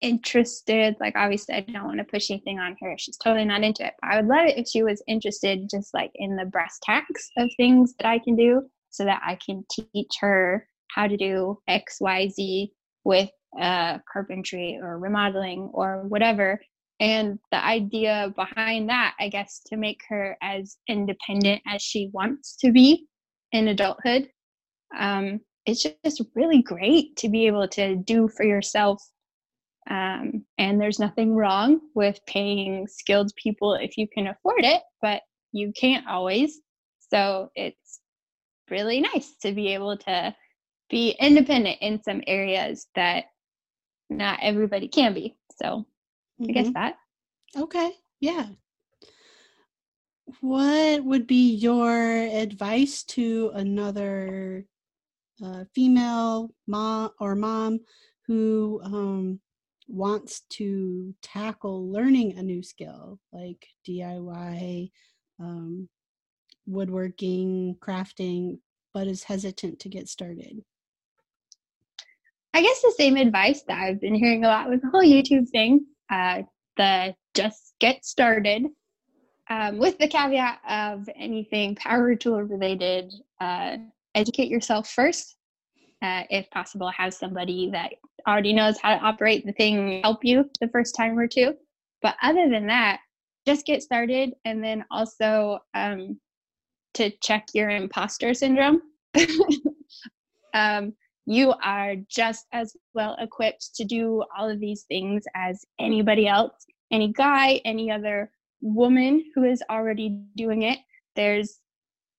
interested. Like, obviously, I don't want to push anything on her. She's totally not into it. But I would love it if she was interested, just like in the brass tacks of things that I can do, so that I can teach her how to do xyz with uh, carpentry or remodeling or whatever and the idea behind that i guess to make her as independent as she wants to be in adulthood um, it's just really great to be able to do for yourself um, and there's nothing wrong with paying skilled people if you can afford it but you can't always so it's really nice to be able to be independent in some areas that not everybody can be. So mm-hmm. I guess mm-hmm. that. Okay. Yeah. What would be your advice to another female mom or mom who um, wants to tackle learning a new skill like DIY, um, woodworking, crafting, but is hesitant to get started? I guess the same advice that I've been hearing a lot with the whole YouTube thing. Uh, the just get started, um, with the caveat of anything power tool related. Uh, educate yourself first, uh, if possible. Have somebody that already knows how to operate the thing help you the first time or two. But other than that, just get started, and then also um, to check your imposter syndrome. <laughs> um, you are just as well equipped to do all of these things as anybody else, any guy, any other woman who is already doing it. There's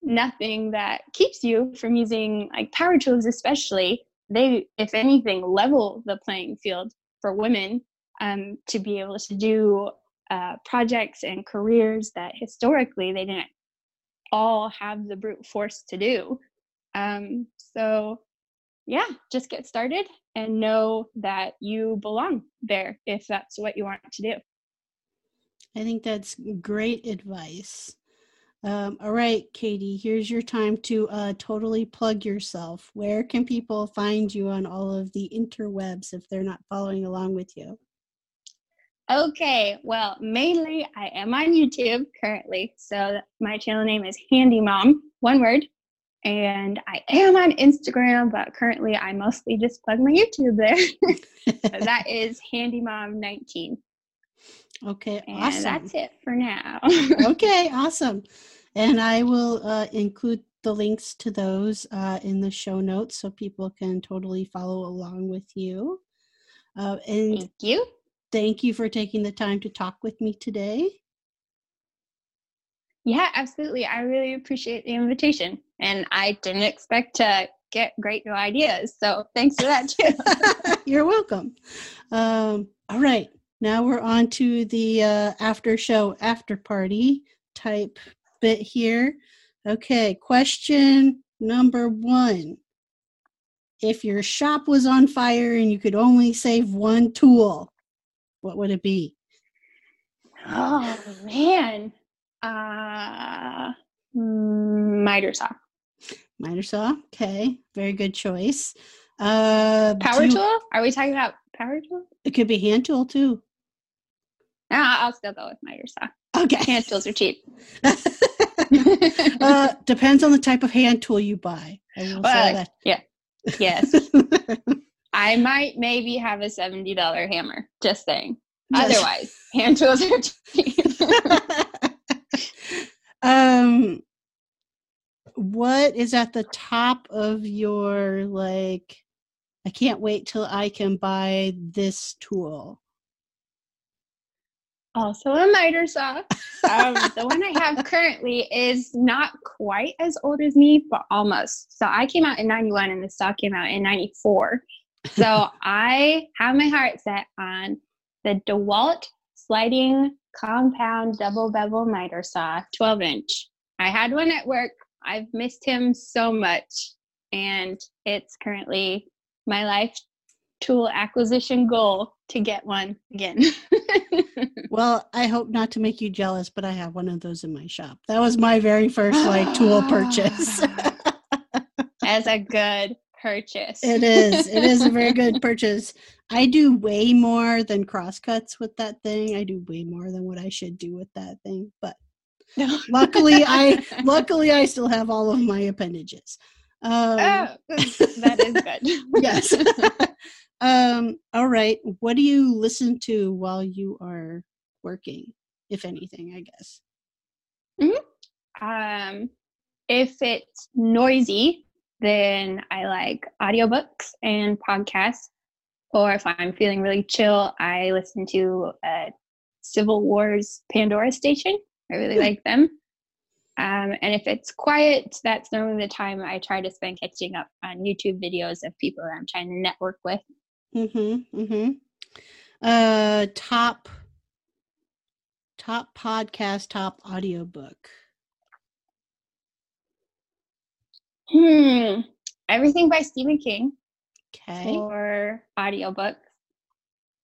nothing that keeps you from using like power tools, especially. They, if anything, level the playing field for women um, to be able to do uh, projects and careers that historically they didn't all have the brute force to do. Um, so yeah, just get started and know that you belong there if that's what you want to do. I think that's great advice. Um, all right, Katie, here's your time to uh, totally plug yourself. Where can people find you on all of the interwebs if they're not following along with you? Okay, well, mainly I am on YouTube currently. So my channel name is Handy Mom, one word. And I am on Instagram, but currently I mostly just plug my YouTube there. <laughs> so that <laughs> is Handy Mom 19. Okay, and awesome. that's it for now. <laughs> okay, awesome. And I will uh, include the links to those uh, in the show notes so people can totally follow along with you. Uh, and Thank you. Thank you for taking the time to talk with me today. Yeah, absolutely. I really appreciate the invitation. And I didn't expect to get great new ideas. So thanks for that, too. <laughs> You're welcome. Um, all right. Now we're on to the uh, after show, after party type bit here. Okay. Question number one If your shop was on fire and you could only save one tool, what would it be? Oh, man. Uh, miter saw. Miter saw. Okay, very good choice. Uh, power tool? Are we talking about power tool? It could be hand tool too. <laughs> I'll still go with miter saw. Okay, hand tools are cheap. uh, depends on the type of hand tool you buy. well, Yeah. Yes. <laughs> I might maybe have a seventy dollar hammer. Just saying. Yes. Otherwise, hand tools are cheap. <laughs> um what is at the top of your like i can't wait till i can buy this tool also a miter saw. Um, the one i have currently is not quite as old as me but almost. So i came out in 91 and the saw came out in 94 so i have my heart set on the dewalt sliding compound double bevel miter saw 12 inch. I had one at work. I've missed him so much and it's currently my life tool acquisition goal to get one again <laughs> <laughs> well i hope not to make you jealous but i have one of those in my shop that was my very first like tool purchase <laughs> as a good purchase it is it is a very good purchase I do way more than crosscuts with that thing. I do way more than what I should do with that thing. But luckily, I <laughs> luckily I still have all of my appendages. Um, oh, that is good. yes. Um, all right. What do you listen to while you are working, if anything? I guess. Mm-hmm. Um, if it's noisy, then I like audiobooks and podcasts or if I'm feeling really chill, I listen to uh, Civil War's Pandora Station. I really like them. Um, and if it's quiet, that's normally the time I try to spend catching up on YouTube videos of people I'm trying to network with. Mm-hmm. Mm-hmm. Uh, top top podcast, top audiobook. Hmm. Everything by Stephen King okay. for audiobooks.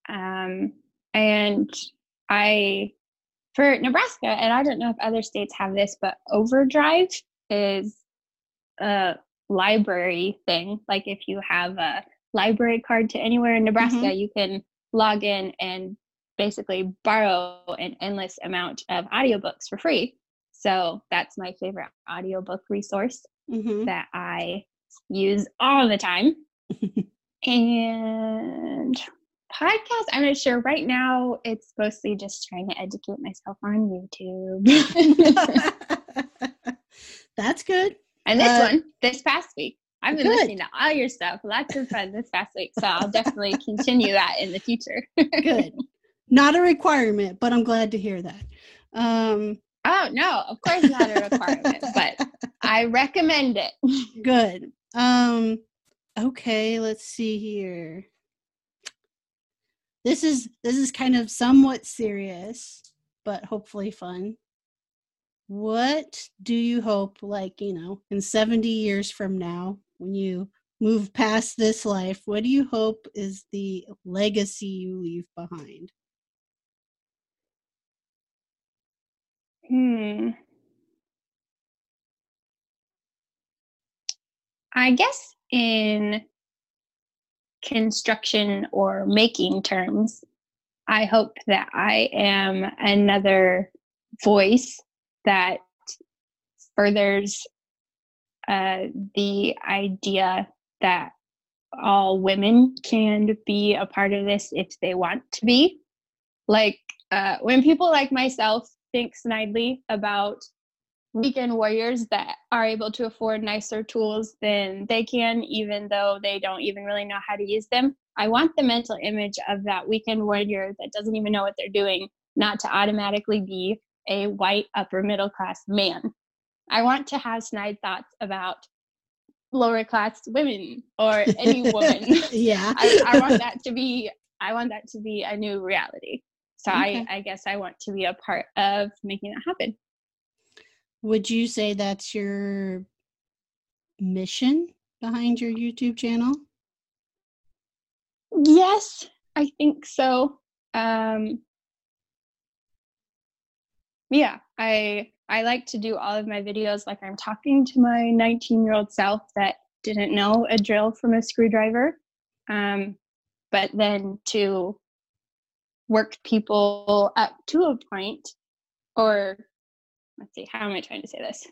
Um, and I, for Nebraska, and I don't know if other states have this, but Overdrive is a library thing. Like if you have a library card to anywhere in Nebraska, mm-hmm. you can log in and basically borrow an endless amount of audiobooks for free. So that's my favorite audiobook resource mm-hmm. that I use all the time <laughs> and podcast, I'm not sure. Right now, it's mostly just trying to educate myself on YouTube. <laughs> <laughs> That's good. And this uh, one, this past week, I've been good. listening to all your stuff. Lots of fun this past week. So I'll definitely continue that in the future. good. <laughs> Not a requirement, but I'm glad to hear that. Um, oh, no, of course not a requirement, but <laughs> I recommend it. Good. Um, Okay, let's see here. This is this is kind of somewhat serious, but hopefully fun. What do you hope like, you know, in 70 years from now when you move past this life, what do you hope is the legacy you leave behind? Hmm. I guess in construction or making terms, I hope that I am another voice that furthers uh, the idea that all women can be a part of this if they want to be. Like uh, when people like myself think snidely about weekend warriors that are able to afford nicer tools than they can, even though they don't even really know how to use them. I want the mental image of that weekend warrior that doesn't even know what they're doing not to automatically be a white upper middle class man. I want to have snide thoughts about lower class women or any <laughs> woman. yeah. I, I, want that to be I want that to be a new reality. So okay. I, I guess I want to be a part of making that happen. Would you say that's your mission behind your YouTube channel? Yes, I think so. Um, yeah, I I like to do all of my videos like I'm talking to my 19 year old self that didn't know a drill from a screwdriver. Um, but then to work people up to a point, or let's see, how am I trying to say this?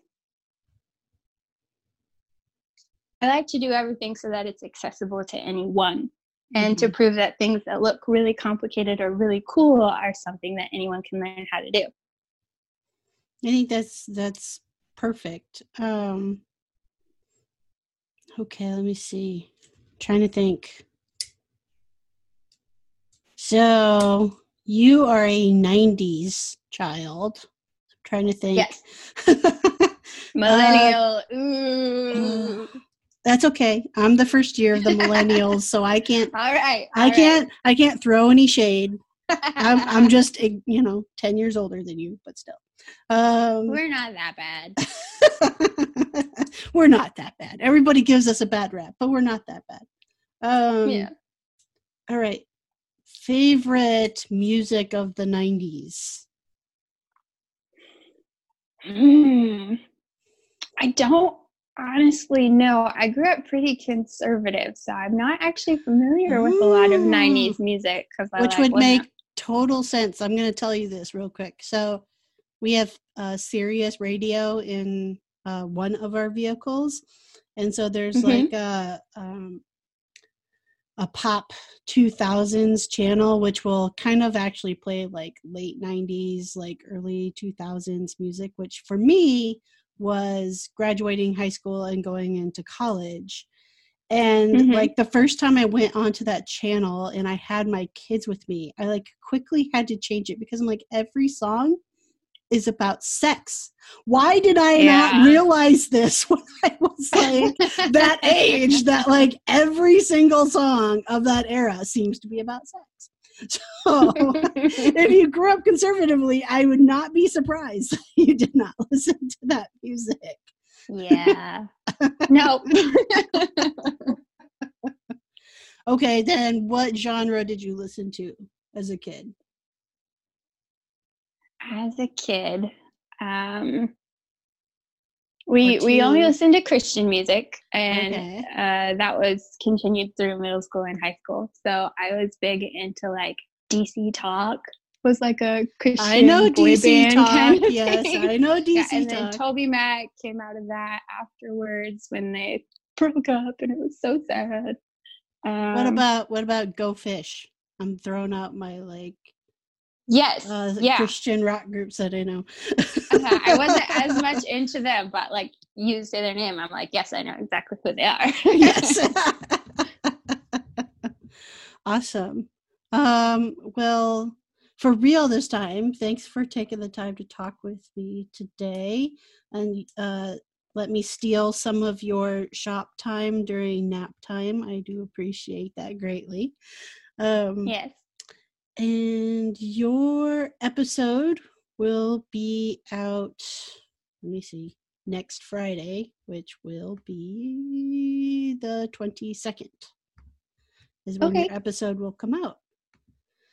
I like to do everything so that it's accessible to anyone and mm-hmm. to prove that things that look really complicated or really cool are something that anyone can learn how to do. I think that's that's perfect. Um okay, let me see. I'm trying to think. So you are a 90s child. I'm trying to think. Yes. <laughs> Millennial. Uh, Ooh. That's okay. I'm the first year of the <laughs> millennials, so I can't. all right. All I can't. Right. I can't throw any shade. I'm, I'm <laughs> just, you know, ten years older than you, but still. Um, We're not that bad. <laughs> we're not that bad. Everybody gives us a bad rap, but we're not that bad. Um, yeah. All right. Favorite music of the 90s? Mm, I don't honestly know. I grew up pretty conservative, so I'm not actually familiar with a lot of 90s music. Which like would make total sense. I'm going to tell you this real quick. So we have uh, Sirius radio in uh, one of our vehicles, and so there's mm-hmm. like a um, a pop 2000s channel which will kind of actually play like late 90s like early 2000s music which for me was graduating high school and going into college and mm-hmm. like the first time I went onto that channel and I had my kids with me, I like quickly had to change it because I'm like, every song is about sex. Why did I yeah. not realize this <laughs> when I was like that <laughs> age that like every single song of that era seems to be about sex? So <laughs> if you grew up conservatively, I would not be surprised you did not listen to that music. Yeah. no. okay, then what genre did you listen to as a kid? As a kid, um, we we only listened to Christian music, and okay. uh, that was continued through middle school and high school. So I was big into like DC Talk was like a Christian <laughs> I know DC Talk. Kind of yes, I know DC yeah, and Talk. then TobyMac came out of that afterwards when they broke up, and it was so sad. Um, what about what about Go Fish? I'm throwing out my like Yes. Uh, yeah. Christian rock groups that I know. uh-huh. I <laughs> wasn't as much into them, but like you say their name, I'm like, yes, I know exactly who they are. <laughs> yes. <laughs> awesome. Um, well, for real this time, thanks for taking the time to talk with me today and uh, let me steal some of your shop time during nap time. I do appreciate that greatly. Um, yes. And your episode will be out, let me see, next Friday, which will be the 22nd, is when okay. your episode will come out.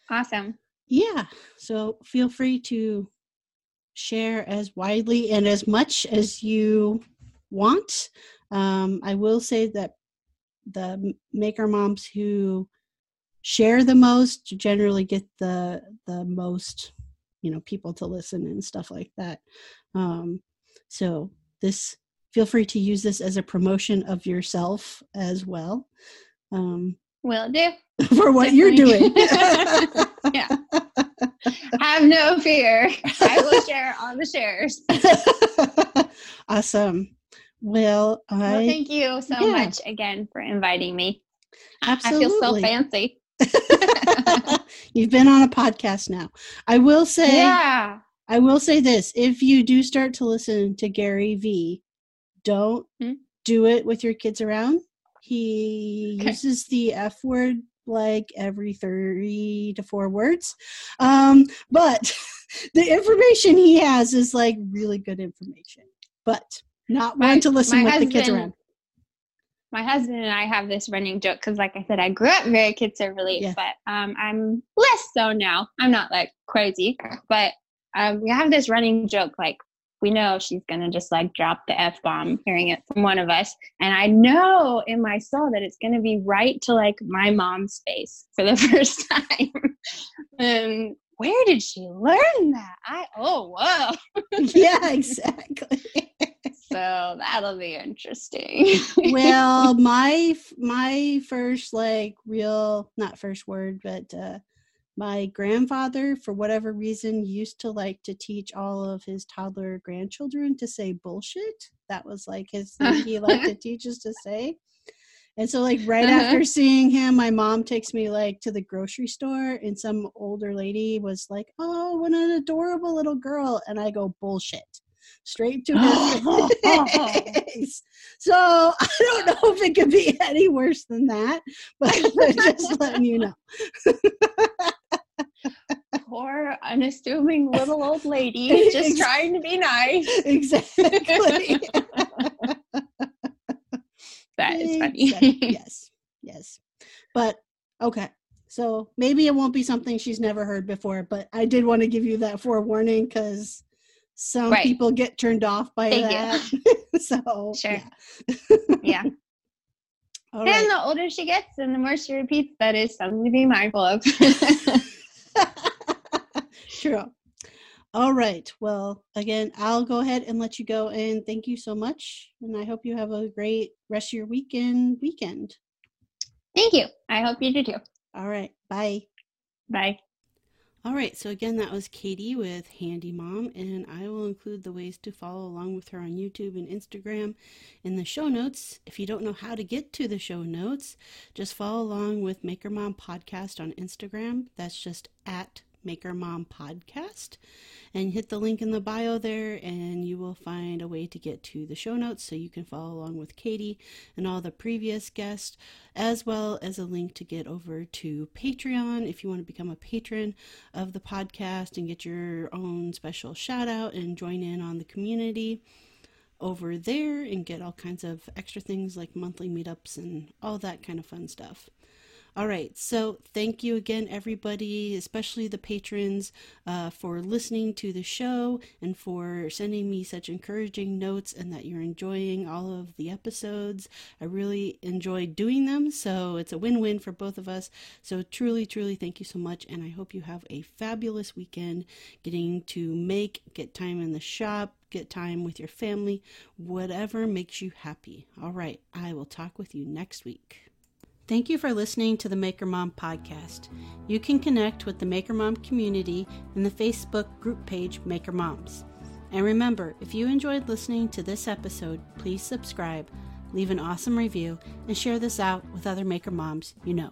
Awesome. Yeah. So feel free to share as widely and as much as you want. Um, I will say that the maker moms who share the most generally get the the most you know people to listen and stuff like that um so this feel free to use this as a promotion of yourself as well um will do <laughs> for what Definitely. you're doing <laughs> yeah have no fear i will share on the shares <laughs> awesome well, I, well, thank you so yeah. much again for inviting me. Absolutely. I feel so fancy. <laughs> You've been on a podcast now. I will say Yeah. I will say this, if you do start to listen to Gary V, don't hmm? do it with your kids around. He okay. uses the F word like every three to four words. Um, but <laughs> the information he has is like really good information. But not one to listen with husband, the kids around my husband and I have this running joke because, like I said, I grew up very conservative, yeah. but um, I'm less so now. I'm not like crazy, but um, we have this running joke like we know she's gonna just like drop the f bomb hearing it from one of us, and I know in my soul that it's gonna be right to like my mom's face for the <laughs> first time. and where did she learn that? I oh whoa. <laughs> yeah, exactly so that'll be interesting. well, <laughs> my my first like real not first word, but uh my grandfather for whatever reason used to like to teach all of his toddler grandchildren to say bullshit. That was like his thing he liked to <laughs> teach us to say. And so like right uh-huh. after seeing him, my mom takes me like to the grocery store and some older lady was like, "Oh, what an adorable little girl." And I go, "Bullshit." Straight to her <laughs> face. So I don't know if it could be any worse than that, but <laughs> <laughs> just letting you know. Poor unassuming little old lady just trying to be nice. Exactly. that is funny. Exactly. yes. Yes. But okay. So maybe it won't be something she's never heard before, but I did want to give you that forewarning because some right. people get turned off by that. <laughs> <laughs> so sure. Yeah. yeah. <laughs> and right. the older she gets and the more she repeats, that is something to be mindful of. True. All right. Well, again, I'll go ahead and let you go and thank you so much. And I hope you have a great rest of your weekend weekend. Thank you. I hope you do too. All right. Bye. Bye. All right, so again, that was Katie with Handy Mom, and I will include the ways to follow along with her on YouTube and Instagram in the show notes. If you don't know how to get to the show notes, just follow along with Maker Mom Podcast on Instagram. That's just at Maker Mom Podcast. And hit the link in the bio there, and you will find a way to get to the show notes so you can follow along with Katie and all the previous guests, as well as a link to get over to Patreon if you want to become a patron of the podcast and get your own special shout out and join in on the community over there and get all kinds of extra things like monthly meetups and all that kind of fun stuff. All right. So thank you again, everybody, especially the patrons, uh, for listening to the show and for sending me such encouraging notes and that you're enjoying all of the episodes. I really enjoy doing them. So it's a win win for both of us. So truly, truly thank you so much. And I hope you have a fabulous weekend getting to make, get time in the shop, get time with your family, whatever makes you happy. All right. I will talk with you next week. Thank you for listening to the Maker Mom podcast. You can connect with the Maker Mom community in the Facebook group page Maker Moms. And remember, if you enjoyed listening to this episode, please subscribe, leave an awesome review, and share this out with other Maker Moms you know.